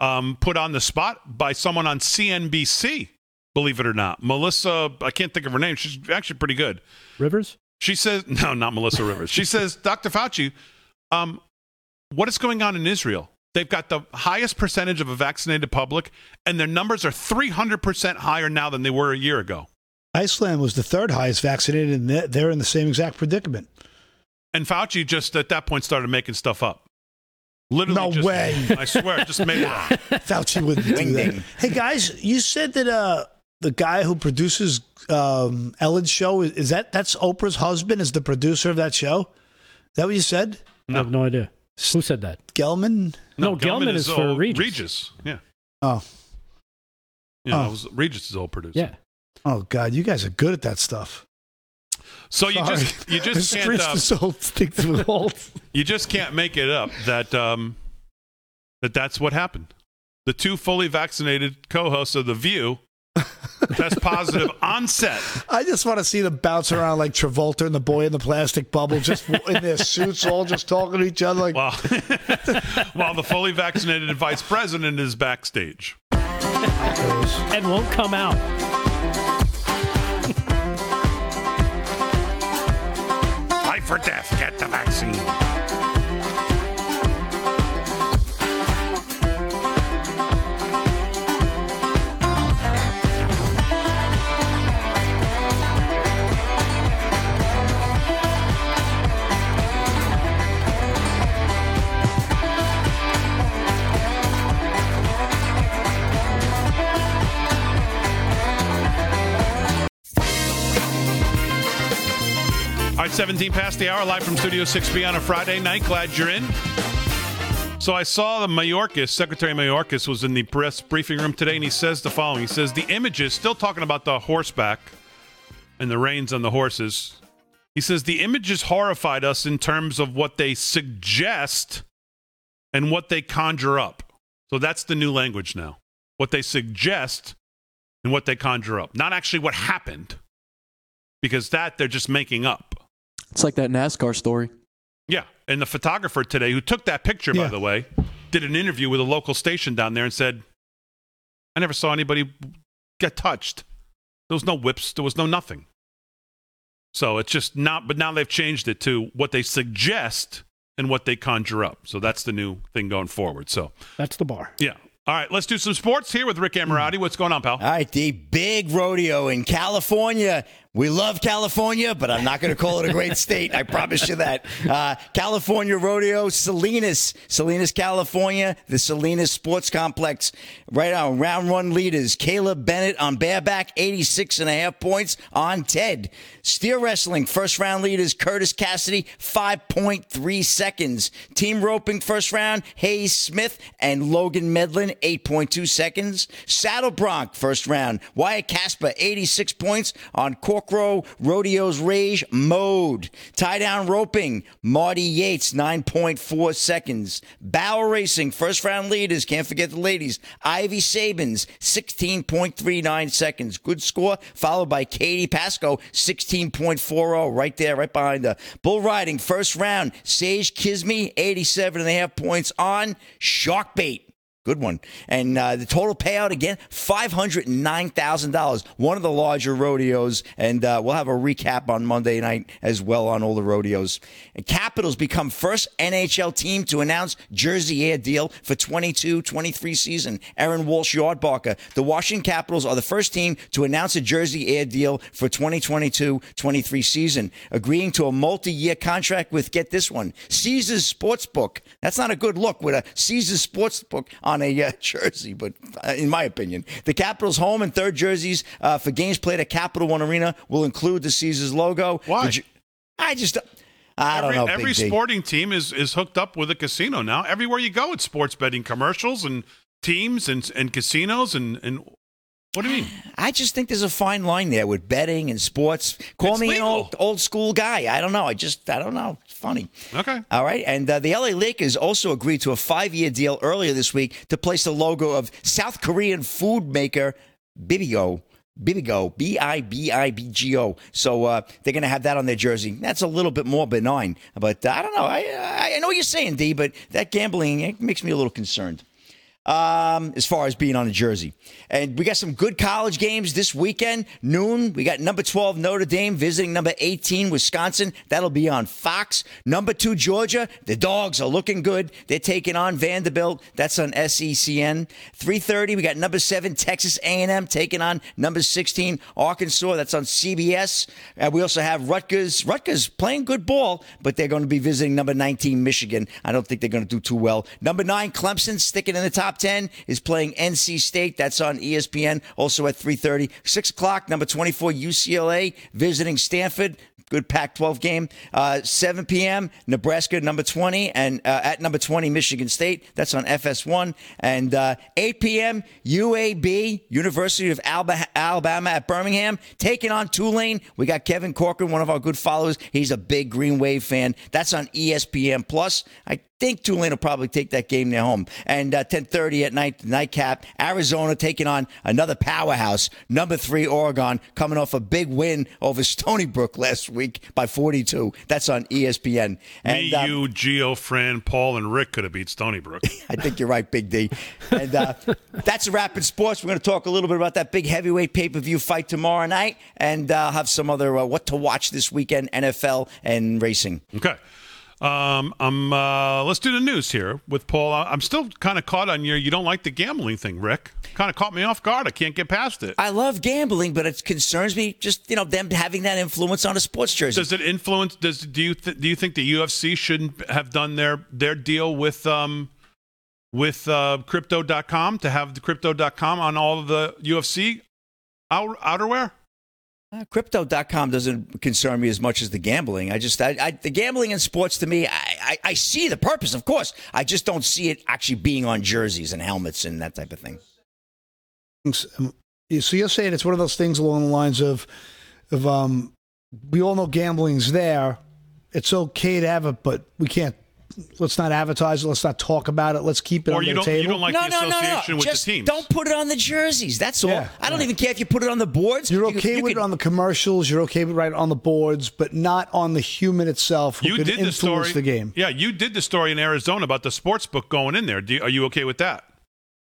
um, put on the spot by someone on CNBC. Believe it or not, Melissa, I can't think of her name. She's actually pretty good. Rivers? She says, no, not Melissa Rivers. She says, Dr. Fauci, um, what is going on in Israel? They've got the highest percentage of a vaccinated public, and their numbers are 300% higher now than they were a year ago. Iceland was the third highest vaccinated, and they're- they're in the same exact predicament. And Fauci just at that point started making stuff up. Literally, No just- way. I swear, just made it up. Fauci wouldn't do that. Hey guys, you said that uh, the guy who produces um, Ellen's show is, is that that's Oprah's husband? Is the producer of that show? Is that what you said? I have no idea. Who said that? Gelman? No, Gelman is for old- Regis. Yeah, Oh, yeah. Oh. Was Regis is all producer. Yeah. Oh God, you guys are good at that stuff. So you just you just can't uh, are so stick to the you just can't make it up that um that that's what happened. The two fully vaccinated co-hosts of The View test positive on set. I just want to see them bounce around like Travolta and the boy in the plastic bubble, just in their suits, all just talking to each other. Like, While, while the fully vaccinated vice president is backstage. And won't come out. Life or death, get the vaccine. All right, 17 past the hour, live from Studio 6B on a Friday night. Glad you're in. So I saw the Mayorkas, Secretary Mayorkas was in the press briefing room today, and he says the following. He says the images, still talking about the horseback and the reins on the horses. He says the images horrified us in terms of what they suggest and what they conjure up. So that's the new language now. What they suggest and what they conjure up. Not actually what happened, because that they're just making up. It's like that NASCAR story. Yeah. And the photographer today, who took that picture, by the way, did an interview with a local station down there and said, I never saw anybody get touched. There was no whips, there was no nothing. So it's just not, but now they've changed it to what they suggest and what they conjure up. So that's the new thing going forward. So, That's the bar. yeah. All right, let's do some sports here with Rick Amorati. Hmm. What's going on, pal? All right, the big rodeo in California. We love California, but I'm not going to call it a great state. I promise you that. Uh, California Rodeo, Salinas, Salinas, California, the Salinas Sports Complex. Right on round one leaders, Caleb Bennett on bareback, 86 and a half points on Ted. Steer wrestling, first round leaders, Curtis Cassidy, 5.3 seconds. Team roping, first round, Hayes Smith and Logan Medlin, 8.2 seconds. Saddle Bronc, first round, Wyatt Casper, 86 points on Cork Fork Row Rodeos Rage Mode. Tie down roping, Marty Yates, 9.4 seconds. Barrel Racing, first round leaders, can't forget the ladies. Ivy Saebens, 16.39 seconds. Good score, followed by Katie Pasco, 16.40, right there, right behind her. Bull riding, first round, Sage Kimzey, 87 and a half points on. Shark bait. Good one. And uh, the total payout again, $509,000. One of the larger rodeos. And uh, we'll have a recap on Monday night as well on all the rodeos. And Capitals become first NHL team to announce Jersey Air deal for 22 23 season. Aaron Walsh Yardbarker. The Washington Capitals are the first team to announce a Jersey Air deal for 2022 23 season, agreeing to a multi year contract with, get this one, Caesars Sportsbook. That's not a good look with a Caesars Sportsbook on a uh, jersey, but uh, in my opinion, the Capitals' home and third jerseys uh, for games played at Capital One Arena will include the Caesars logo. Why? I just. I every, don't know. Every Big D. sporting team is is hooked up with a casino now. Everywhere you go, it's sports betting commercials and teams and and casinos and and. What do you mean? I just think there's a fine line there with betting and sports. Call It's me legal. an old old school guy. I don't know. I just I don't know. It's funny. Okay. All right. And uh, the LA Lakers also agreed to a five year deal earlier this week to place the logo of South Korean food maker Bibigo. Bibigo, B I B I B G O. So uh, they're going to have that on their jersey. That's a little bit more benign, but uh, I don't know. I, I I know what you're saying, D, but that gambling it makes me a little concerned um, as far as being on a jersey. And we got some good college games this weekend. Noon, we got number 12 Notre Dame visiting number 18 Wisconsin. That'll be on Fox. Number two Georgia, the dogs are looking good. They're taking on Vanderbilt. That's on SECN. 3:30, we got number seven Texas A&M taking on number 16 Arkansas. That's on CBS. Uh, we also have Rutgers. Rutgers playing good ball, but they're going to be visiting number 19 Michigan. I don't think they're going to do too well. Number nine Clemson sticking in the top 10 is playing NC State. That's on ESPN. Also at 3:30, six o'clock. Number 24 UCLA visiting Stanford. Good Pac-12 game. Uh, 7 p.m. Nebraska number 20 and uh, at number 20 Michigan State. That's on FS1 and uh, 8 p.m. UAB University of Alabama at Birmingham taking on Tulane. We got Kevin Corcoran, one of our good followers. He's a big Green Wave fan. That's on ESPN Plus. I think Tulane will probably take that game there home. And uh, 10:30 at night, nightcap. Arizona taking on another powerhouse, number three Oregon, coming off a big win over Stony Brook last week by 42. That's on ESPN. And Me, um, you, Geo, Fran, Paul, and Rick could have beat Stony Brook. I think you're right, Big D. And uh, that's a wrap in sports. We're going to talk a little bit about that big heavyweight pay per view fight tomorrow night, and uh, have some other uh, what to watch this weekend, NFL and racing. Okay. Um, I'm. Uh, let's do the news here with Paul. I'm still kind of caught on your. You don't like the gambling thing, Rick. Kind of caught me off guard. I can't get past it. I love gambling, but it concerns me just you know them having that influence on a sports jersey. Does it influence? Does do you th- do you think the UFC shouldn't have done their their deal with um with uh, Crypto.com to have the Crypto.com on all of the UFC out- outerwear? Uh, Crypto.com doesn't concern me as much as the gambling. I just, I, I, the gambling in sports to me, I, I, I see the purpose, of course. I just don't see it actually being on jerseys and helmets and that type of thing. Um, So you're saying it's one of those things along the lines of, of um, we all know gambling's there. It's okay to have it, but we can't. Let's not advertise it. Let's not talk about it. Let's keep it Or under you the don't- you table. don't like no, the no, no, no. association with the Just teams. don't put it on the jerseys. That's all. Yeah, I don't yeah. even care if you put it on the boards. You're okay you with could- it on the commercials. You're okay with right on the boards, but not on the human itself who You could did the influence story. the game. Yeah, you did the story in Arizona about the sports book going in there. Do you, are you okay with that?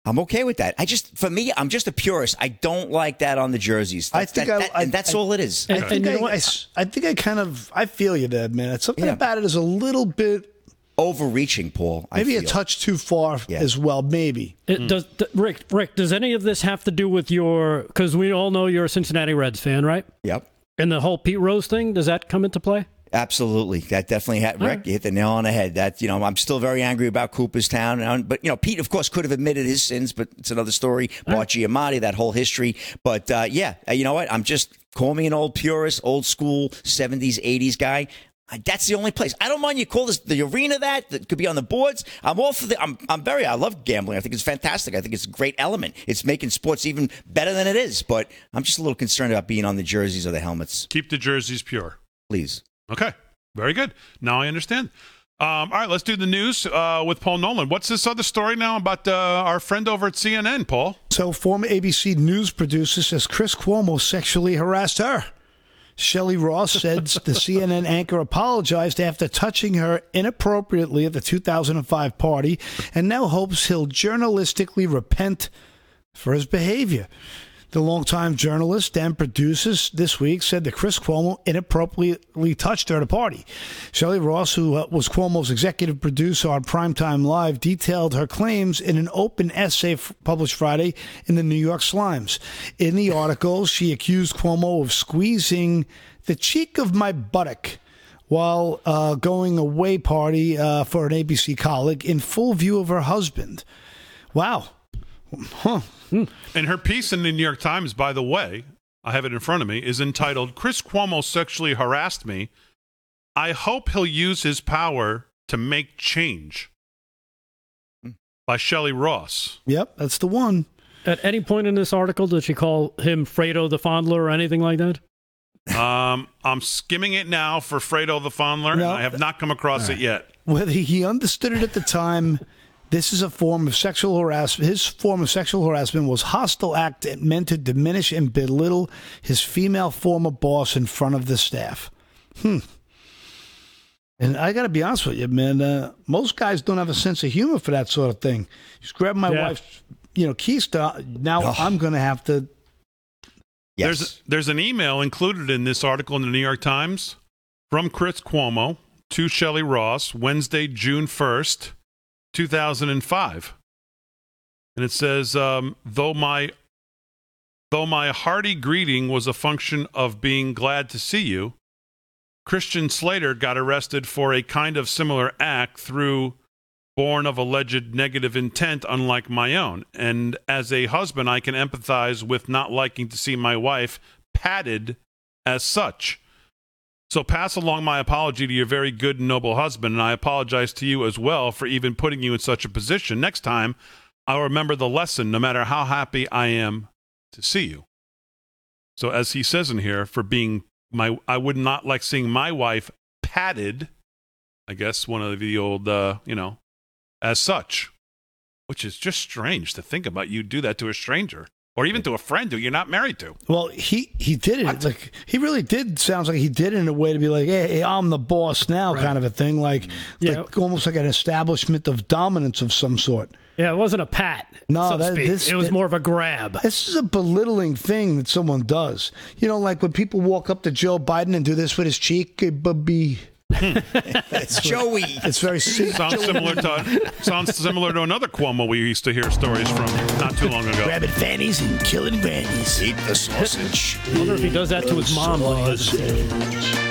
I'm okay with that. I just, for me, I'm just a purist. I don't like that on the jerseys. I think that, I- that- I- and that's I- all it is. I And- think and you I, know what? I s- I think I kind of I feel you there, man. It's something Yeah. about it is a little bit Overreaching, Paul. I maybe a feel. touch too far Yeah. as well. Maybe It does th- Rick? Rick, does any of this have to do with your? Because we all know you're a Cincinnati Reds fan, right? Yep. And the whole Pete Rose thing does that come into play? Absolutely, that definitely had Rick. You hit the nail on the head. That you know, I'm still very angry about Cooperstown, and, but you know, Pete, of course, could have admitted his sins, but it's another story. Bart Giamatti, that whole history. But uh, yeah, uh, you know what? I'm just call me an old purist, old school '70s, '80s guy. That's the only place. I don't mind you call this the arena that that could be on the boards. I'm all for the. I'm I'm very. I love gambling. I think it's fantastic. I think it's a great element. It's making sports even better than it is. But I'm just a little concerned about being on the jerseys or the helmets. Keep the jerseys pure. Please. Okay. Very good. Now I understand. Um, all right, let's do the news uh, with Paul Nolan. What's this other story now about uh, our friend over at CNN, Paul? So, former ABC News producer says Chris Cuomo sexually harassed her. Shelley Ross said the CNN anchor apologized after touching her inappropriately at the 2005 party and now hopes he'll journalistically repent for his behavior. The longtime journalist and producer this week said that Chris Cuomo inappropriately touched her at a party. Shelley Ross, who uh, was Cuomo's executive producer on Primetime Live, detailed her claims in an open essay published Friday in the New York Slimes. In the article, she accused Cuomo of squeezing the cheek of my buttock while uh, going away party uh, for an ABC colleague in full view of her husband. Wow. Huh. And her piece in the New York Times, by the way, I have it in front of me, is entitled Chris Cuomo Sexually Harassed Me. I hope he'll use his power to make change. By Shelley Ross. Yep, that's the one. At any point in this article, did she call him Fredo the Fondler or anything like that? Um, I'm skimming it now for Fredo the Fondler, No. and I have not come across it yet. Whether he understood it at the time, this is a form of sexual harassment. His form of sexual harassment was hostile act meant to diminish and belittle his female former boss in front of the staff. Hmm. And I got to be honest with you, man. Uh, most guys don't have a sense of humor for that sort of thing. Just grab my Yeah. wife's, you know, keister. Now I'm going to have to. Yes. There's there's an email included in this article in the New York Times from Chris Cuomo to Shelley Ross, Wednesday, June first, two thousand and five, and it says, um, "Though my though my hearty greeting was a function of being glad to see you, Christian Slater got arrested for a kind of similar act through." Born of alleged negative intent, unlike my own. And as a husband, I can empathize with not liking to see my wife patted as such. So pass along my apology to your very good and noble husband, and I apologize to you as well for even putting you in such a position. Next time, I'll remember the lesson, no matter how happy I am to see you. So, as he says in here, for being my, I would not like seeing my wife patted. I guess one of the old, uh, you know, as such, which is just strange to think about. You do that to a stranger or even to a friend who you're not married to. Well, he he did it like he really did. Sounds like he did it in a way to be like, "Hey, hey, I'm the boss now," kind of a thing. Like, Yeah. like almost like an establishment of dominance of some sort. Yeah, it wasn't a pat. No, so to that- speak. this- it was that- more of a grab. This is a belittling thing that someone does. You know, like when people walk up to Joe Biden and do this with his cheek, eh, bubby. It's Joey. It's very Sounds similar to sounds similar to another Cuomo we used to hear stories from not too long ago. grabbing fannies and killing grannies. Eat the sausage. I wonder if he does that to his mom when he has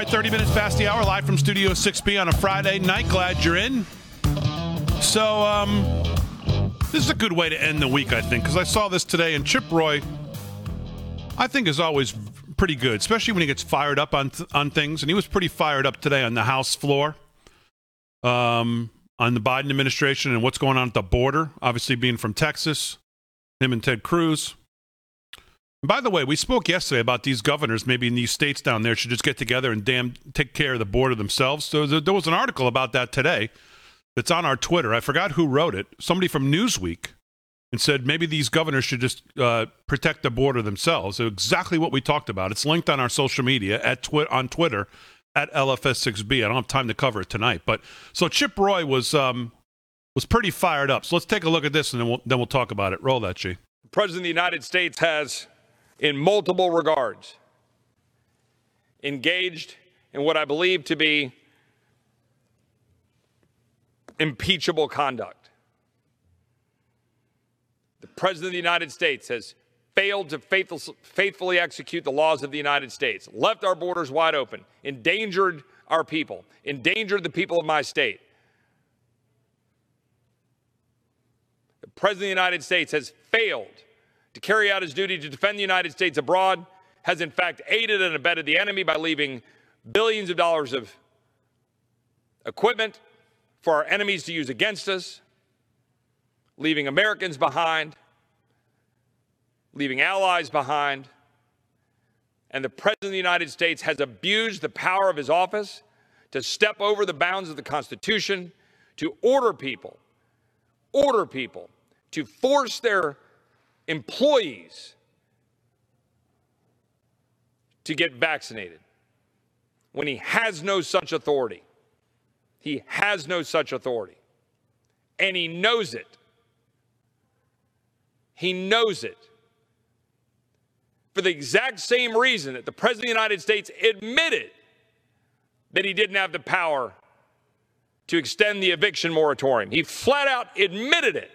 right, 30 minutes past the hour, live from Studio 6B on a Friday night. Glad you're in. So, um, this is a good way to end the week, I think, because I saw this today, and Chip Roy, I think, is always pretty good, especially when he gets fired up on on things. And he was pretty fired up today on the House floor, um, on the Biden administration and what's going on at the border. Obviously, being from Texas, him and Ted Cruz. By the way, we spoke yesterday about these governors, maybe in these states down there, should just get together and damn take care of the border themselves. So there, was an article about that today that's on our Twitter. I forgot who wrote it. Somebody from Newsweek and said maybe these governors should just uh, protect the border themselves. So exactly what we talked about. It's linked on our social media at twi- on Twitter at LFS6B. I don't have time to cover it tonight, but so Chip Roy was um, was pretty fired up. So let's take a look at this and then we'll then we'll talk about it. Roll that, G. President of the United States has, in multiple regards, engaged in what I believe to be impeachable conduct. The President of the United States has failed to faithful, faithfully execute the laws of the United States, left our borders wide open, endangered our people, endangered the people of my state. The President of the United States has failed to carry out his duty to defend the United States abroad, has in fact aided and abetted the enemy by leaving billions of dollars of equipment for our enemies to use against us, leaving Americans behind, leaving allies behind. And the President of the United States has abused the power of his office to step over the bounds of the Constitution, to order people, order people to force their employees to get vaccinated when he has no such authority. He has no such authority. And he knows it. He knows it. For the exact same reason that the President of the United States admitted that he didn't have the power to extend the eviction moratorium. He flat out admitted it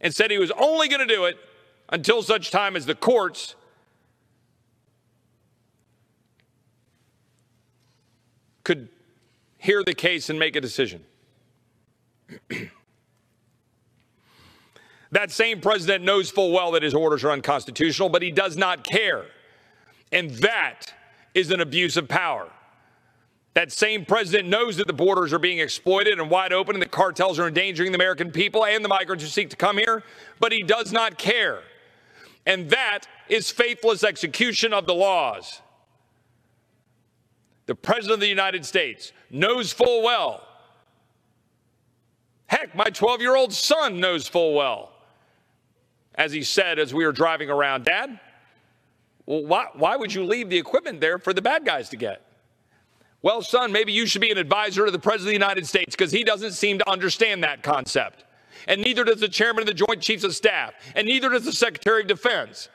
and said he was only going to do it until such time as the courts could hear the case and make a decision. that same president knows full well that his orders are unconstitutional, but he does not care. And that is an abuse of power. That same president knows that the borders are being exploited and wide open and the cartels are endangering the American people and the migrants who seek to come here, but he does not care. And that is faithless execution of the laws. The President of the United States knows full well. Heck, my 12 year old son knows full well. As he said as we were driving around, Dad, well, why, why would you leave the equipment there for the bad guys to get? Well, son, maybe you should be an advisor to the President of the United States because he doesn't seem to understand that concept. And neither does the chairman of the Joint Chiefs of Staff, and neither does the Secretary of Defense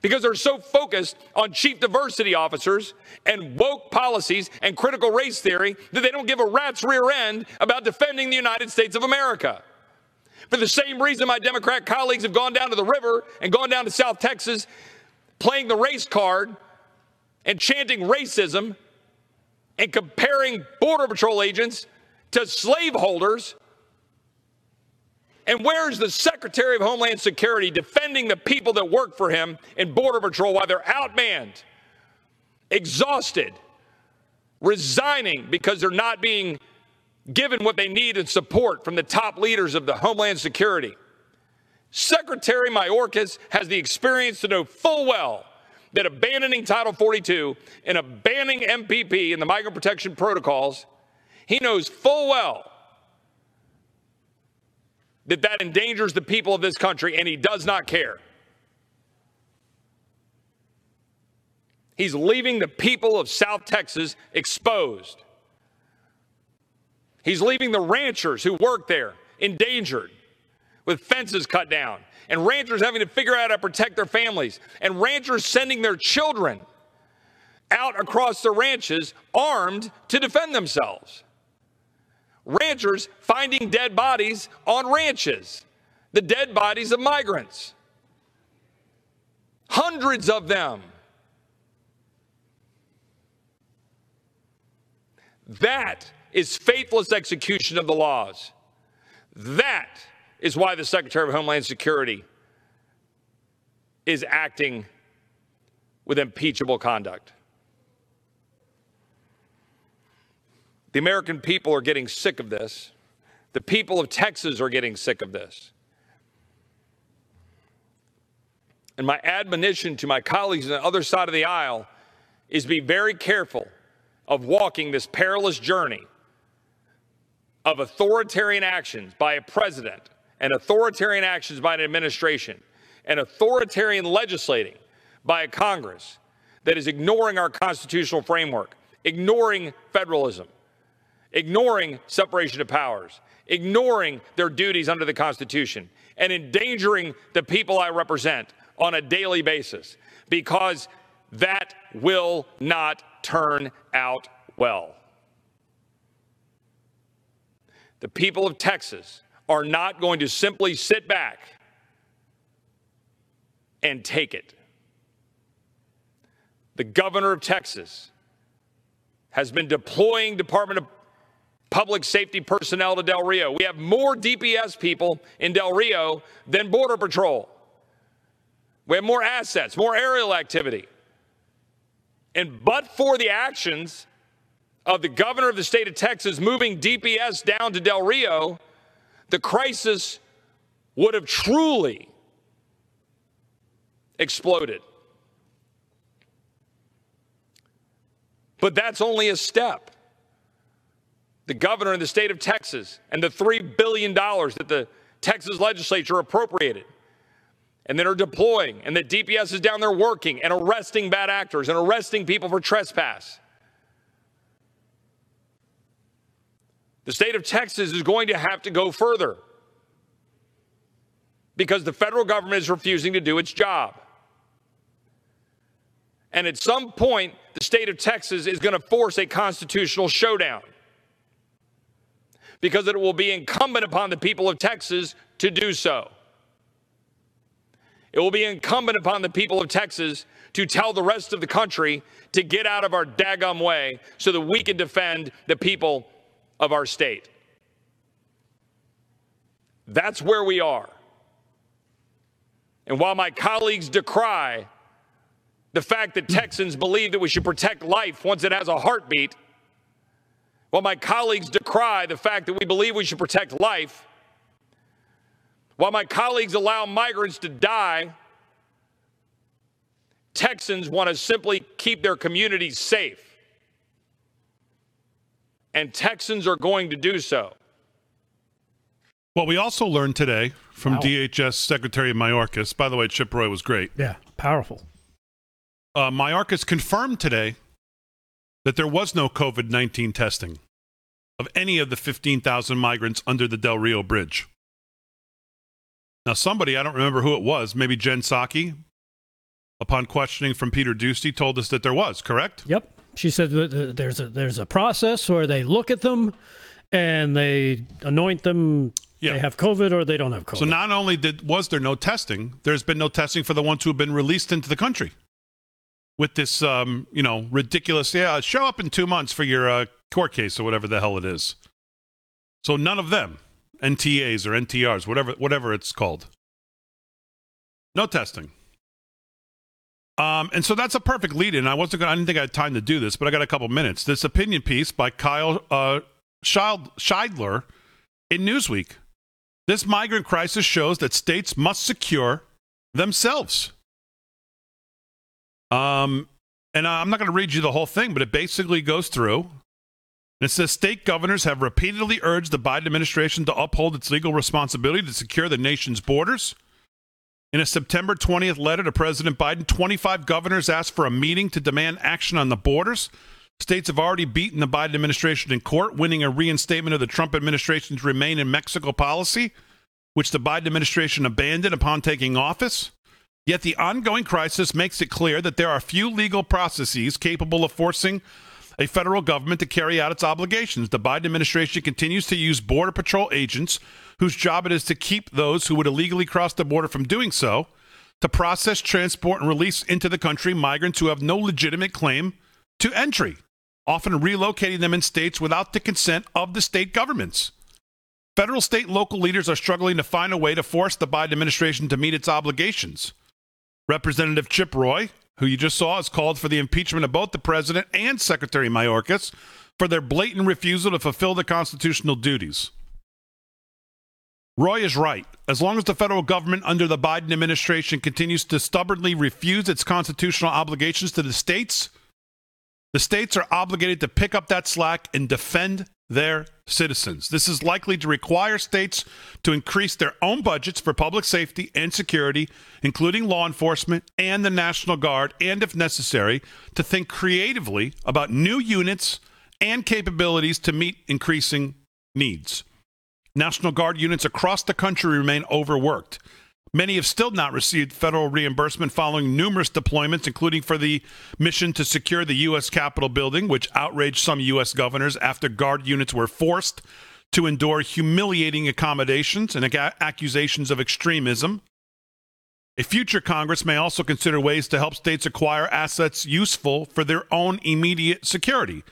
because they're so focused on chief diversity officers and woke policies and critical race theory that they don't give a rat's rear end about defending the United States of America. For the same reason, my Democrat colleagues have gone down to the river and gone down to South Texas playing the race card and chanting racism and comparing Border Patrol agents to slaveholders and where's the Secretary of Homeland Security defending the people that work for him in Border Patrol while they're outmanned, exhausted, resigning because they're not being given what they need and support from the top leaders of the Homeland Security? Secretary Mayorkas has the experience to know full well that abandoning Title 42 and abandoning MPP and the migrant protection protocols, he knows full well that that endangers the people of this country, and he does not care. He's leaving the people of South Texas exposed. He's leaving the ranchers who work there endangered with fences cut down, and ranchers having to figure out how to protect their families, and ranchers sending their children out across the ranches armed to defend themselves ranchers finding dead bodies on ranches, the dead bodies of migrants. Hundreds of them. That is faithless execution of the laws. That is why the Secretary of Homeland Security is acting with impeachable conduct. The American people are getting sick of this. The people of Texas are getting sick of this. And my admonition to my colleagues on the other side of the aisle is be very careful of walking this perilous journey of authoritarian actions by a president and authoritarian actions by an administration and authoritarian legislating by a Congress that is ignoring our constitutional framework, ignoring federalism, ignoring separation of powers, ignoring their duties under the Constitution, and endangering the people I represent on a daily basis because that will not turn out well. The people of Texas are not going to simply sit back and take it. The governor of Texas has been deploying Department of Public Safety personnel to Del Rio. We have more DPS people in Del Rio than Border Patrol. We have more assets, more aerial activity. And but for the actions of the governor of the state of Texas moving DPS down to Del Rio, the crisis would have truly exploded. But that's only a step. The governor in the state of Texas and the $3 billion that the Texas legislature appropriated and that are deploying, and that DPS is down there working and arresting bad actors and arresting people for trespass. The state of Texas is going to have to go further because the federal government is refusing to do its job. And at some point, the state of Texas is going to force a constitutional showdown because it will be incumbent upon the people of Texas to do so. It will be incumbent upon the people of Texas to tell the rest of the country to get out of our daggum way so that we can defend the people of our state. That's where we are. And while my colleagues decry the fact that Texans believe that we should protect life once it has a heartbeat, while my colleagues decry the fact that we believe we should protect life, while my colleagues allow migrants to die, Texans want to simply keep their communities safe. And Texans are going to do so. Well, we also learned today from wow. DHS Secretary Mayorkas. By the way, Chip Roy was great. Yeah, powerful. Uh, Mayorkas confirmed today that there was no COVID 19 testing of any of the 15,000 migrants under the Del Rio Bridge. Now, somebody, I don't remember who it was, maybe Jen Psaki, upon questioning from Peter Doocy, told us that there was, correct? Yep. She said there's a, there's a process where they look at them and they anoint them. Yeah. They have COVID or they don't have COVID. So not only did was there no testing, there's been no testing for the ones who have been released into the country with this, um, you know, ridiculous. Yeah, show up in two months for your uh, court case or whatever the hell it is. So none of them, NTAs or NTRs, whatever whatever it's called. No testing. Um, and so that's a perfect lead in. I wasn't gonna, I didn't think I had time to do this, but I got a couple minutes. This opinion piece by Kyle uh, Shideler in Newsweek. This migrant crisis shows that states must secure themselves. Um, and I'm not going to read you the whole thing, but it basically goes through. It says state governors have repeatedly urged the Biden administration to uphold its legal responsibility to secure the nation's borders. In a September 20th letter to President Biden, 25 governors asked for a meeting to demand action on the borders. States have already beaten the Biden administration in court, winning a reinstatement of the Trump administration's remain in Mexico policy, which the Biden administration abandoned upon taking office. Yet the ongoing crisis makes it clear that there are few legal processes capable of forcing a federal government to carry out its obligations. The Biden administration continues to use Border Patrol agents, whose job it is to keep those who would illegally cross the border from doing so, to process, transport, and release into the country migrants who have no legitimate claim to entry, often relocating them in states without the consent of the state governments. Federal, state, and local leaders are struggling to find a way to force the Biden administration to meet its obligations. Representative Chip Roy, who you just saw, has called for the impeachment of both the president and Secretary Mayorkas for their blatant refusal to fulfill the constitutional duties. Roy is right. As long as the federal government under the Biden administration continues to stubbornly refuse its constitutional obligations to the states, the states are obligated to pick up that slack and defend their citizens. This is likely to require states to increase their own budgets for public safety and security, including law enforcement and the National Guard, and if necessary, to think creatively about new units and capabilities to meet increasing needs. National Guard units across the country remain overworked. Many have still not received federal reimbursement following numerous deployments, including for the mission to secure the U.S. Capitol building, which outraged some U.S. governors after Guard units were forced to endure humiliating accommodations and accusations of extremism. A future Congress may also consider ways to help states acquire assets useful for their own immediate security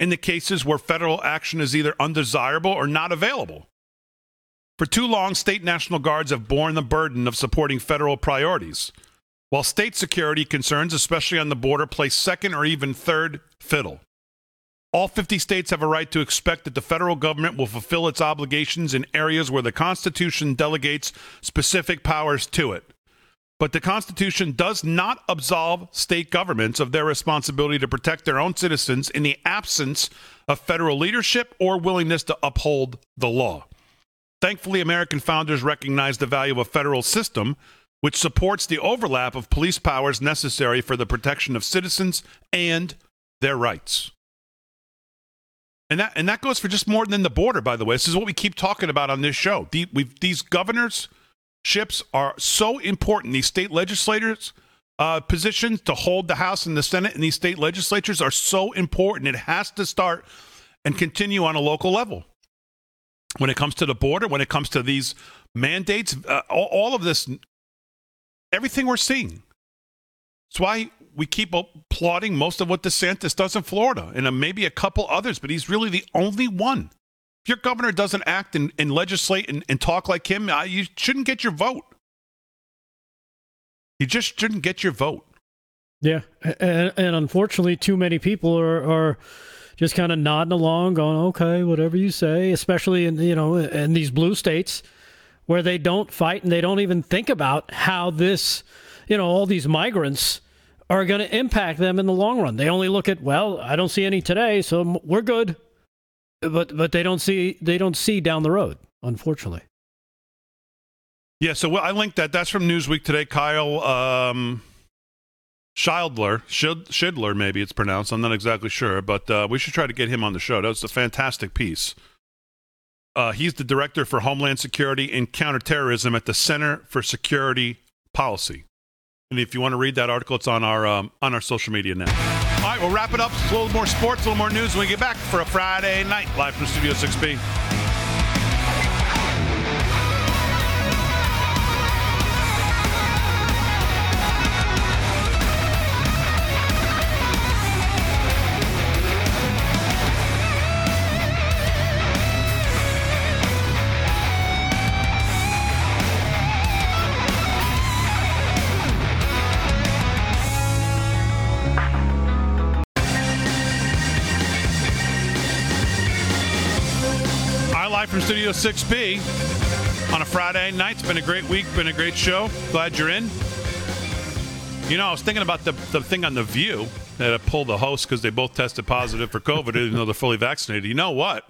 in the cases where federal action is either undesirable or not available. For too long, state National Guards have borne the burden of supporting federal priorities, while state security concerns, especially on the border, play second or even third fiddle. All 50 states have a right to expect that the federal government will fulfill its obligations in areas where the Constitution delegates specific powers to it. But the Constitution does not absolve state governments of their responsibility to protect their own citizens in the absence of federal leadership or willingness to uphold the law. Thankfully, American founders recognized the value of a federal system which supports the overlap of police powers necessary for the protection of citizens and their rights. And that, and that goes for just more than the border, by the way. This is what we keep talking about on this show. The, these governors ships are so important. These state legislators' uh, positions to hold the House and the Senate and these state legislatures are so important. It has to start and continue on a local level. When it comes to the border, when it comes to these mandates, uh, all, all, of this, everything we're seeing. That's why we keep applauding most of what DeSantis does in Florida and uh, maybe a couple others, but he's really the only one if your governor doesn't act and, and legislate and, and, talk like him, uh, you shouldn't get your vote. You just shouldn't get your vote. Yeah, and, and unfortunately, too many people are, are just kind of nodding along, going, "Okay, whatever you say." Especially in you know in these blue states where they don't fight and they don't even think about how this, you know, all these migrants are going to impact them in the long run. They only look at, well, I don't see any today, so we're good but but they don't see they don't see down the road, unfortunately. Yeah, so I linked that. That's from Newsweek today. Kyle um, Schildler, Schidler, maybe it's pronounced. I'm not exactly sure, but uh, we should try to get him on the show. That's a fantastic piece. Uh, he's the director for Homeland Security and Counterterrorism at the Center for Security Policy. And if you want to read that article, it's on our um, on our social media now. All right, we'll wrap it up. A little more sports, a little more news when we get back for a Friday night live from Studio 6B. Studio 6B on a Friday night. It's been a great week, been a great show. Glad you're in. You know, I was thinking about the, the thing on The View that I pulled the host because they both tested positive for COVID, even though they're fully vaccinated. You know what?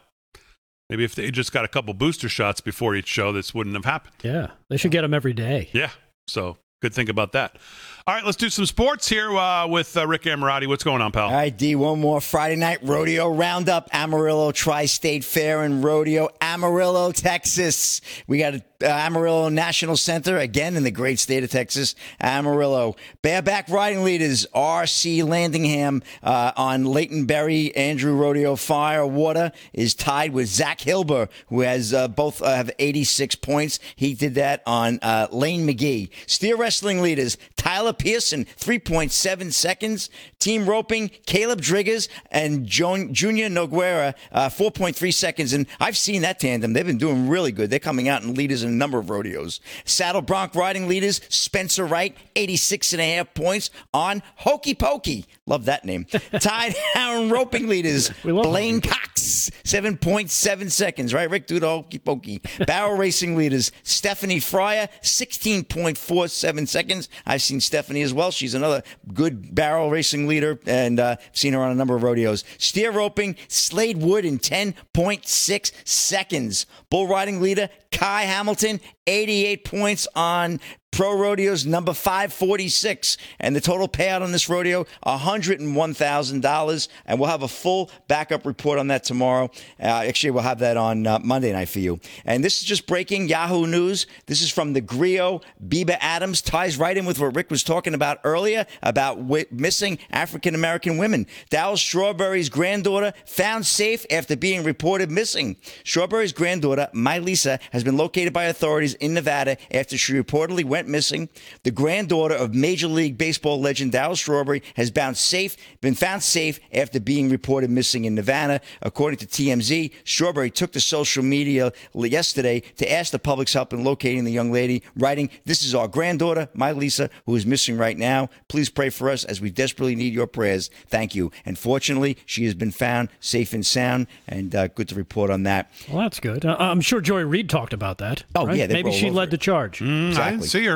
Maybe if they just got a couple booster shots before each show, this wouldn't have happened. Yeah, they should get them every day. Yeah. So good think about that. All right, let's do some sports here uh, with uh, Rick Amorati. What's going on, pal? All right, D, one more Friday night rodeo roundup. Amarillo Tri State Fair and Rodeo, Amarillo, Texas. We got a Amarillo National Center, again in the great state of Texas, Amarillo. Bareback riding leaders, R.C. Landingham uh, on Leighton Berry, Andrew Rodeo Firewater is tied with Zach Hilber, who has uh, both uh, have 86 points. He did that on uh, Lane McGee. Steer wrestling leaders, Tyler Pearson, 3.7 seconds. Team roping, Caleb Driggers and Junior Nogueira, uh, 4.3 seconds. And I've seen that tandem. They've been doing really good. They're coming out in leaders in a number of rodeos. Saddle Bronc riding leaders, Spencer Wright, 86 and a half points on Hokey Pokey. Love that name. Tied down roping leaders, Blaine Cox, 7.7 seconds, right? Rick, do the Hokey Pokey. Barrel racing leaders, Stephanie Fryer, 16.47 seconds. I've seen Stephanie as well. She's another good barrel racing leader and uh, seen her on a number of rodeos. Steer roping, Slade Wood in 10.6 seconds. Bull riding leader, Kai Hamilton, 88 points on Pro Rodeo's number 546. And the total payout on this rodeo, $101,000. And we'll have a full backup report on that tomorrow. Uh, actually, we'll have that on uh, Monday night for you. And this is just breaking Yahoo News. This is from the Grio. Biba Adams ties right in with what Rick was talking about earlier about missing African American women. Darryl Strawberry's granddaughter found safe after being reported missing. Strawberry's granddaughter, My Lisa, has been located by authorities in Nevada after she reportedly went missing. The granddaughter of Major League Baseball legend Darryl Strawberry has been safe, been found safe after being reported missing in Nevada. According to TMZ, Strawberry took to social media yesterday to ask the public's help in locating the young lady, writing, This is our granddaughter, my Lisa, who is missing right now. Please pray for us as we desperately need your prayers. Thank you. And fortunately, she has been found safe and sound, and uh, good to report on that. Well, that's good. Uh, I'm sure Joy Reid talked about that. Oh, right? yeah, maybe she led it. the charge. Mm, I didn't see her.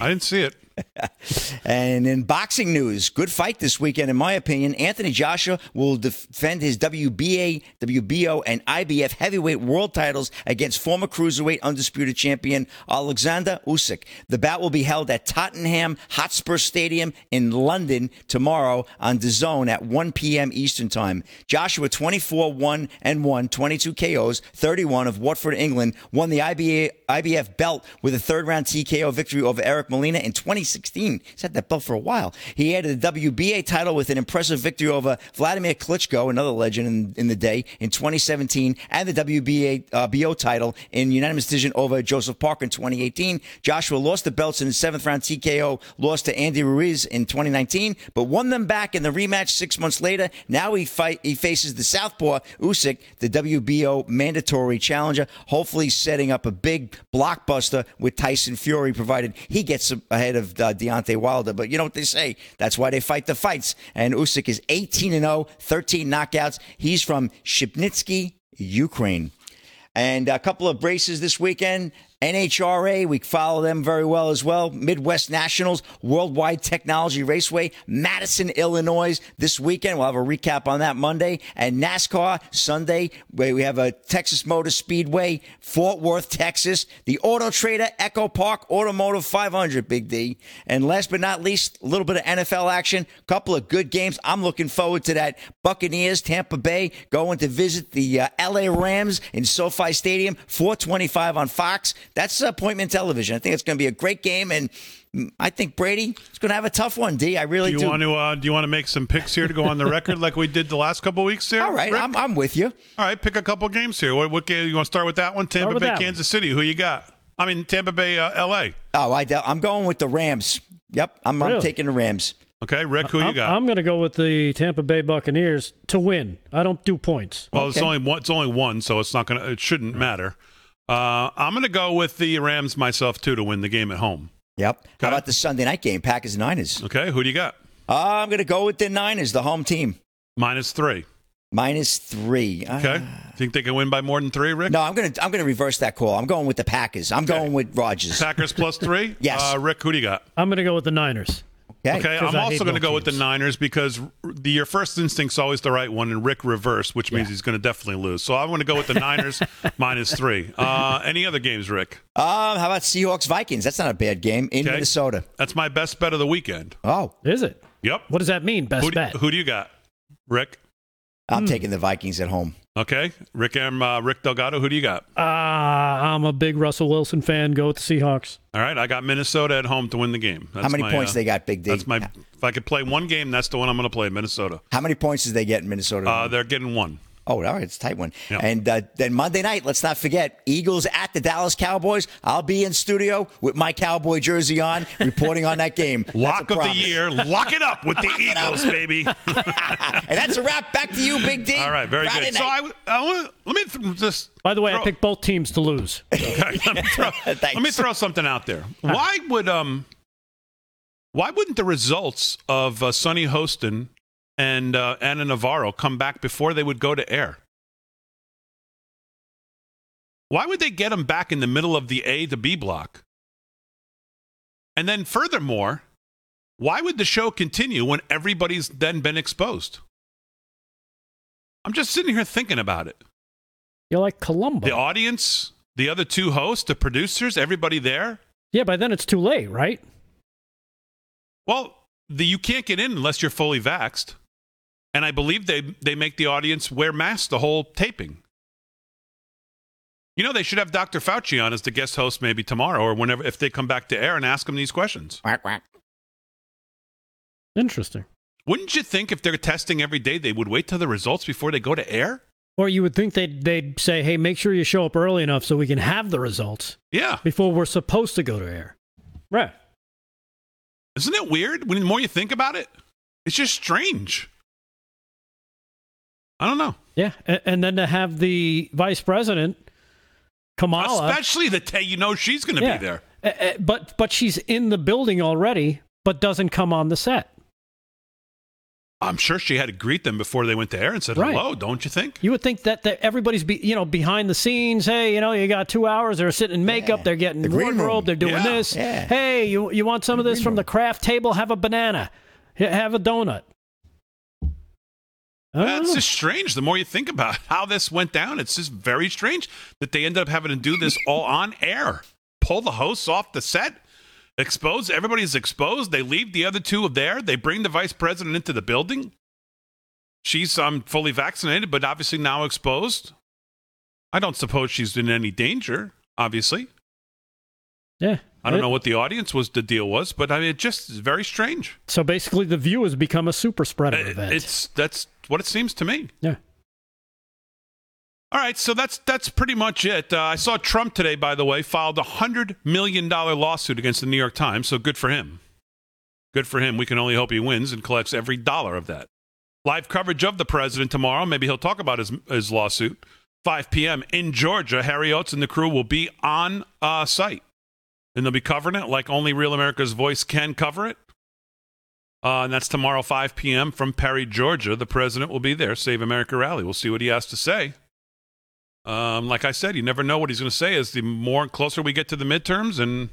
I didn't see it. And in boxing news, good fight this weekend, in my opinion. Anthony Joshua will defend his WBA, WBO, and IBF heavyweight world titles against former cruiserweight undisputed champion Alexander Usyk. The bout will be held at Tottenham Hotspur Stadium in London tomorrow on DAZN at 1 p.m. Eastern Time. Joshua, 24-1 and 1, 22 KOs, 31 of Watford, England, won the IBA, IBF belt with a third-round TKO victory over Eric Molina in 2016. He's had that belt for a while. He added the WBA title with an impressive victory over Vladimir Klitschko, another legend in, in the day, in 2017, and the WBA uh, BO title in unanimous decision over Joseph Parker in 2018. Joshua lost the belts in the seventh round TKO, lost to Andy Ruiz in 2019, but won them back in the rematch six months later. Now he fight he faces the Southpaw Usyk, the WBO mandatory challenger, hopefully setting up a big blockbuster with Tyson Fury, provided he gets ahead of uh, Deontay Wilder. But you know what they say? That's why they fight the fights. And Usyk is 18 and 0, 13 knockouts. He's from Shipnitsky, Ukraine. And a couple of braces this weekend. NHRA, we follow them very well as well. Midwest Nationals, Worldwide Technology Raceway, Madison, Illinois this weekend. We'll have a recap on that Monday. And NASCAR Sunday, where we have a Texas Motor Speedway, Fort Worth, Texas, the Auto Trader, Echo Park, Automotive 500, Big D. And last but not least, a little bit of NFL action, couple of good games. I'm looking forward to that. Buccaneers, Tampa Bay, going to visit the uh, LA Rams in SoFi Stadium, 425 on Fox. That's appointment television. I think it's going to be a great game, and I think Brady is going to have a tough one. D, I really Do do. you want to? Uh, do you want to make some picks here to go on the record like we did the last couple weeks here? All right, I'm, I'm with you. All right, pick a couple games here. What, what game you want to start with? That one, Tampa Bay, that one. Kansas City. Who you got? I mean, Tampa Bay, uh, L.A. Oh, I, I'm going with the Rams. Yep, I'm, I'm taking the Rams. Okay, Rick, who you I'm, got? I'm going to go with the Tampa Bay Buccaneers to win. I don't do points. well, it's only one. It's only one, so it's not gonna. It shouldn't matter. Uh, I'm gonna go with the Rams myself too to win the game at home. Yep. Okay. How about the Sunday night game, Packers and Niners? Okay, who do you got? Uh, I'm going to go with the Niners, the home team, Minus three. minus three. Uh, Okay, think they can win by more than three, Rick? No, I'm going to I'm going to reverse that call. I'm going with the Packers. I'm going with Rodgers. Packers plus three. Yes. Uh, Rick, who do you got? I'm going to go with the Niners. Okay. Okay, 'Cause I'm also going to both go with the. Niners because the, your first instinct's always the right one, and Rick reversed, which means he's going to definitely lose. So I'm going to go with the Niners minus three. Uh, any other games, Rick? Um, how about Seahawks Vikings? That's not a bad game in Okay. Minnesota. That's my best bet of the weekend. Oh, Is it? Yep. What does that mean? Best Who do, bet. who do you got, Rick? I'm Hmm. taking the Vikings at home. Okay, Rick M. uh, Rick Delgado. Who do you got? Uh, I'm a big Russell Wilson fan. Go with the Seahawks. All right, I got Minnesota at home to win the game. That's How many my, points uh, they got, Big D? That's my. If I could play one game, that's the one I'm going to play. Minnesota. How many points did they get in Minnesota? Uh, they're getting one. Oh, all right, it's a tight one. Yeah. And uh, then Monday night, let's not forget Eagles at the Dallas Cowboys. I'll be in studio with my Cowboy jersey on, reporting on that game. Lock of the year. Lock it up with the Eagles, baby. and that's a wrap. Back to you, Big D. All right, very Friday good. So. I, I wanna, let me th- just. By the way, I picked both teams to lose. Okay, let, me throw, let me throw something out there. Why would um, why wouldn't the results of uh, Sunny Hostin and uh, Ana Navarro come back before they would go to air? Why would they get them back in the middle of the A to B block? And then, furthermore, why would the show continue when everybody's then been exposed? I'm just sitting here thinking about it. You're like Columbo. The audience, the other two hosts, the producers, everybody there. yeah, by then it's too late, right? Well, the, you can't get in unless you're fully vaxxed. And I believe they, they make the audience wear masks the whole taping. You know, they should have Dr. Fauci on as the guest host maybe tomorrow or whenever, if they come back to air and ask him these questions. Quack, quack. Interesting. Wouldn't you think if they're testing every day, they would wait till the results before they go to air? Or you would think they'd, they'd say, hey, make sure you show up early enough so we can have the results Yeah. before we're supposed to go to air. Right. Isn't it weird? When the more you think about it, it's just strange. I don't know. Yeah. And, and then to have the vice president, Kamala. Especially the day you know she's going to Yeah. be there. Uh, uh, but but she's in the building already, but doesn't come on the set. I'm sure she had to greet them before they went to air and said Right. hello, don't you think? You would think that, that everybody's be, you know behind the scenes. Hey, you know, you got two hours. They're sitting in makeup. Yeah. They're getting The green room. They're doing Yeah. this. Yeah. Hey, you you want some of this green from the craft table? Have a banana. Have a donut. That's just strange. The more you think about how this went down, it's just very strange that they ended up having to do this all on air. Pull the hosts off the set, expose everybody's exposed. They leave the other two there. They bring the vice president into the building. She's um, fully vaccinated, but obviously now exposed. I don't suppose she's in any danger, obviously. yeah. I don't It- know what the audience was, the deal was, but I mean, it just is very strange. So basically, the view has become a super spreader It- event. It's that's what it seems to me. yeah. All right, so that's that's pretty much it. Uh, I saw Trump today, by the way, filed a hundred million dollar lawsuit against the New York Times. So good for him. Good for him. We can only hope he wins and collects every dollar of that. Live coverage of the president tomorrow. Maybe he'll talk about his his lawsuit. 5 p.m. in Georgia. Harry Oates and the crew will be on uh, site, and they'll be covering it like only Real America's Voice can cover it. Uh, and that's tomorrow, 5 p.m. from Perry, Georgia. The president will be there. Save America rally. We'll see what he has to say. Um, like I said, you never know what he's going to say as the more closer we get to the midterms. And,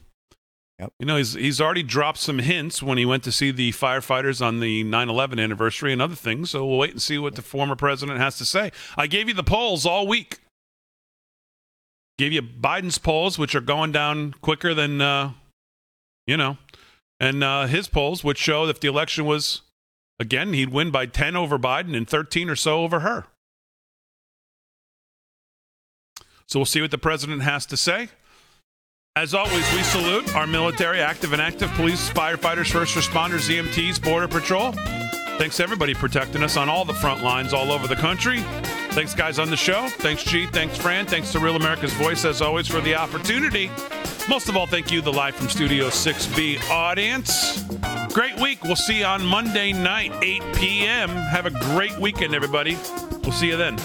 Yep. you know, he's, he's already dropped some hints when he went to see the firefighters on the 9 11 anniversary and other things. So we'll wait and see what the former president has to say. I gave you the polls all week. Gave you Biden's polls, which are going down quicker than, uh, you know, and uh, his polls, which show that if the election was, again, he'd win by 10 over Biden and 13 or so over her. So we'll see what the president has to say. As always, we salute our military, active and active, police, firefighters, first responders, EMTs, Border Patrol. Thanks everybody protecting us on all the front lines all over the country. Thanks, guys, on the show. Thanks, G. Thanks, Fran. Thanks to Real America's Voice, as always, for the opportunity. Most of all, thank you, the Live from Studio 6B audience. Great week. We'll see you on Monday night, 8 p.m. Have a great weekend, everybody. We'll see you then.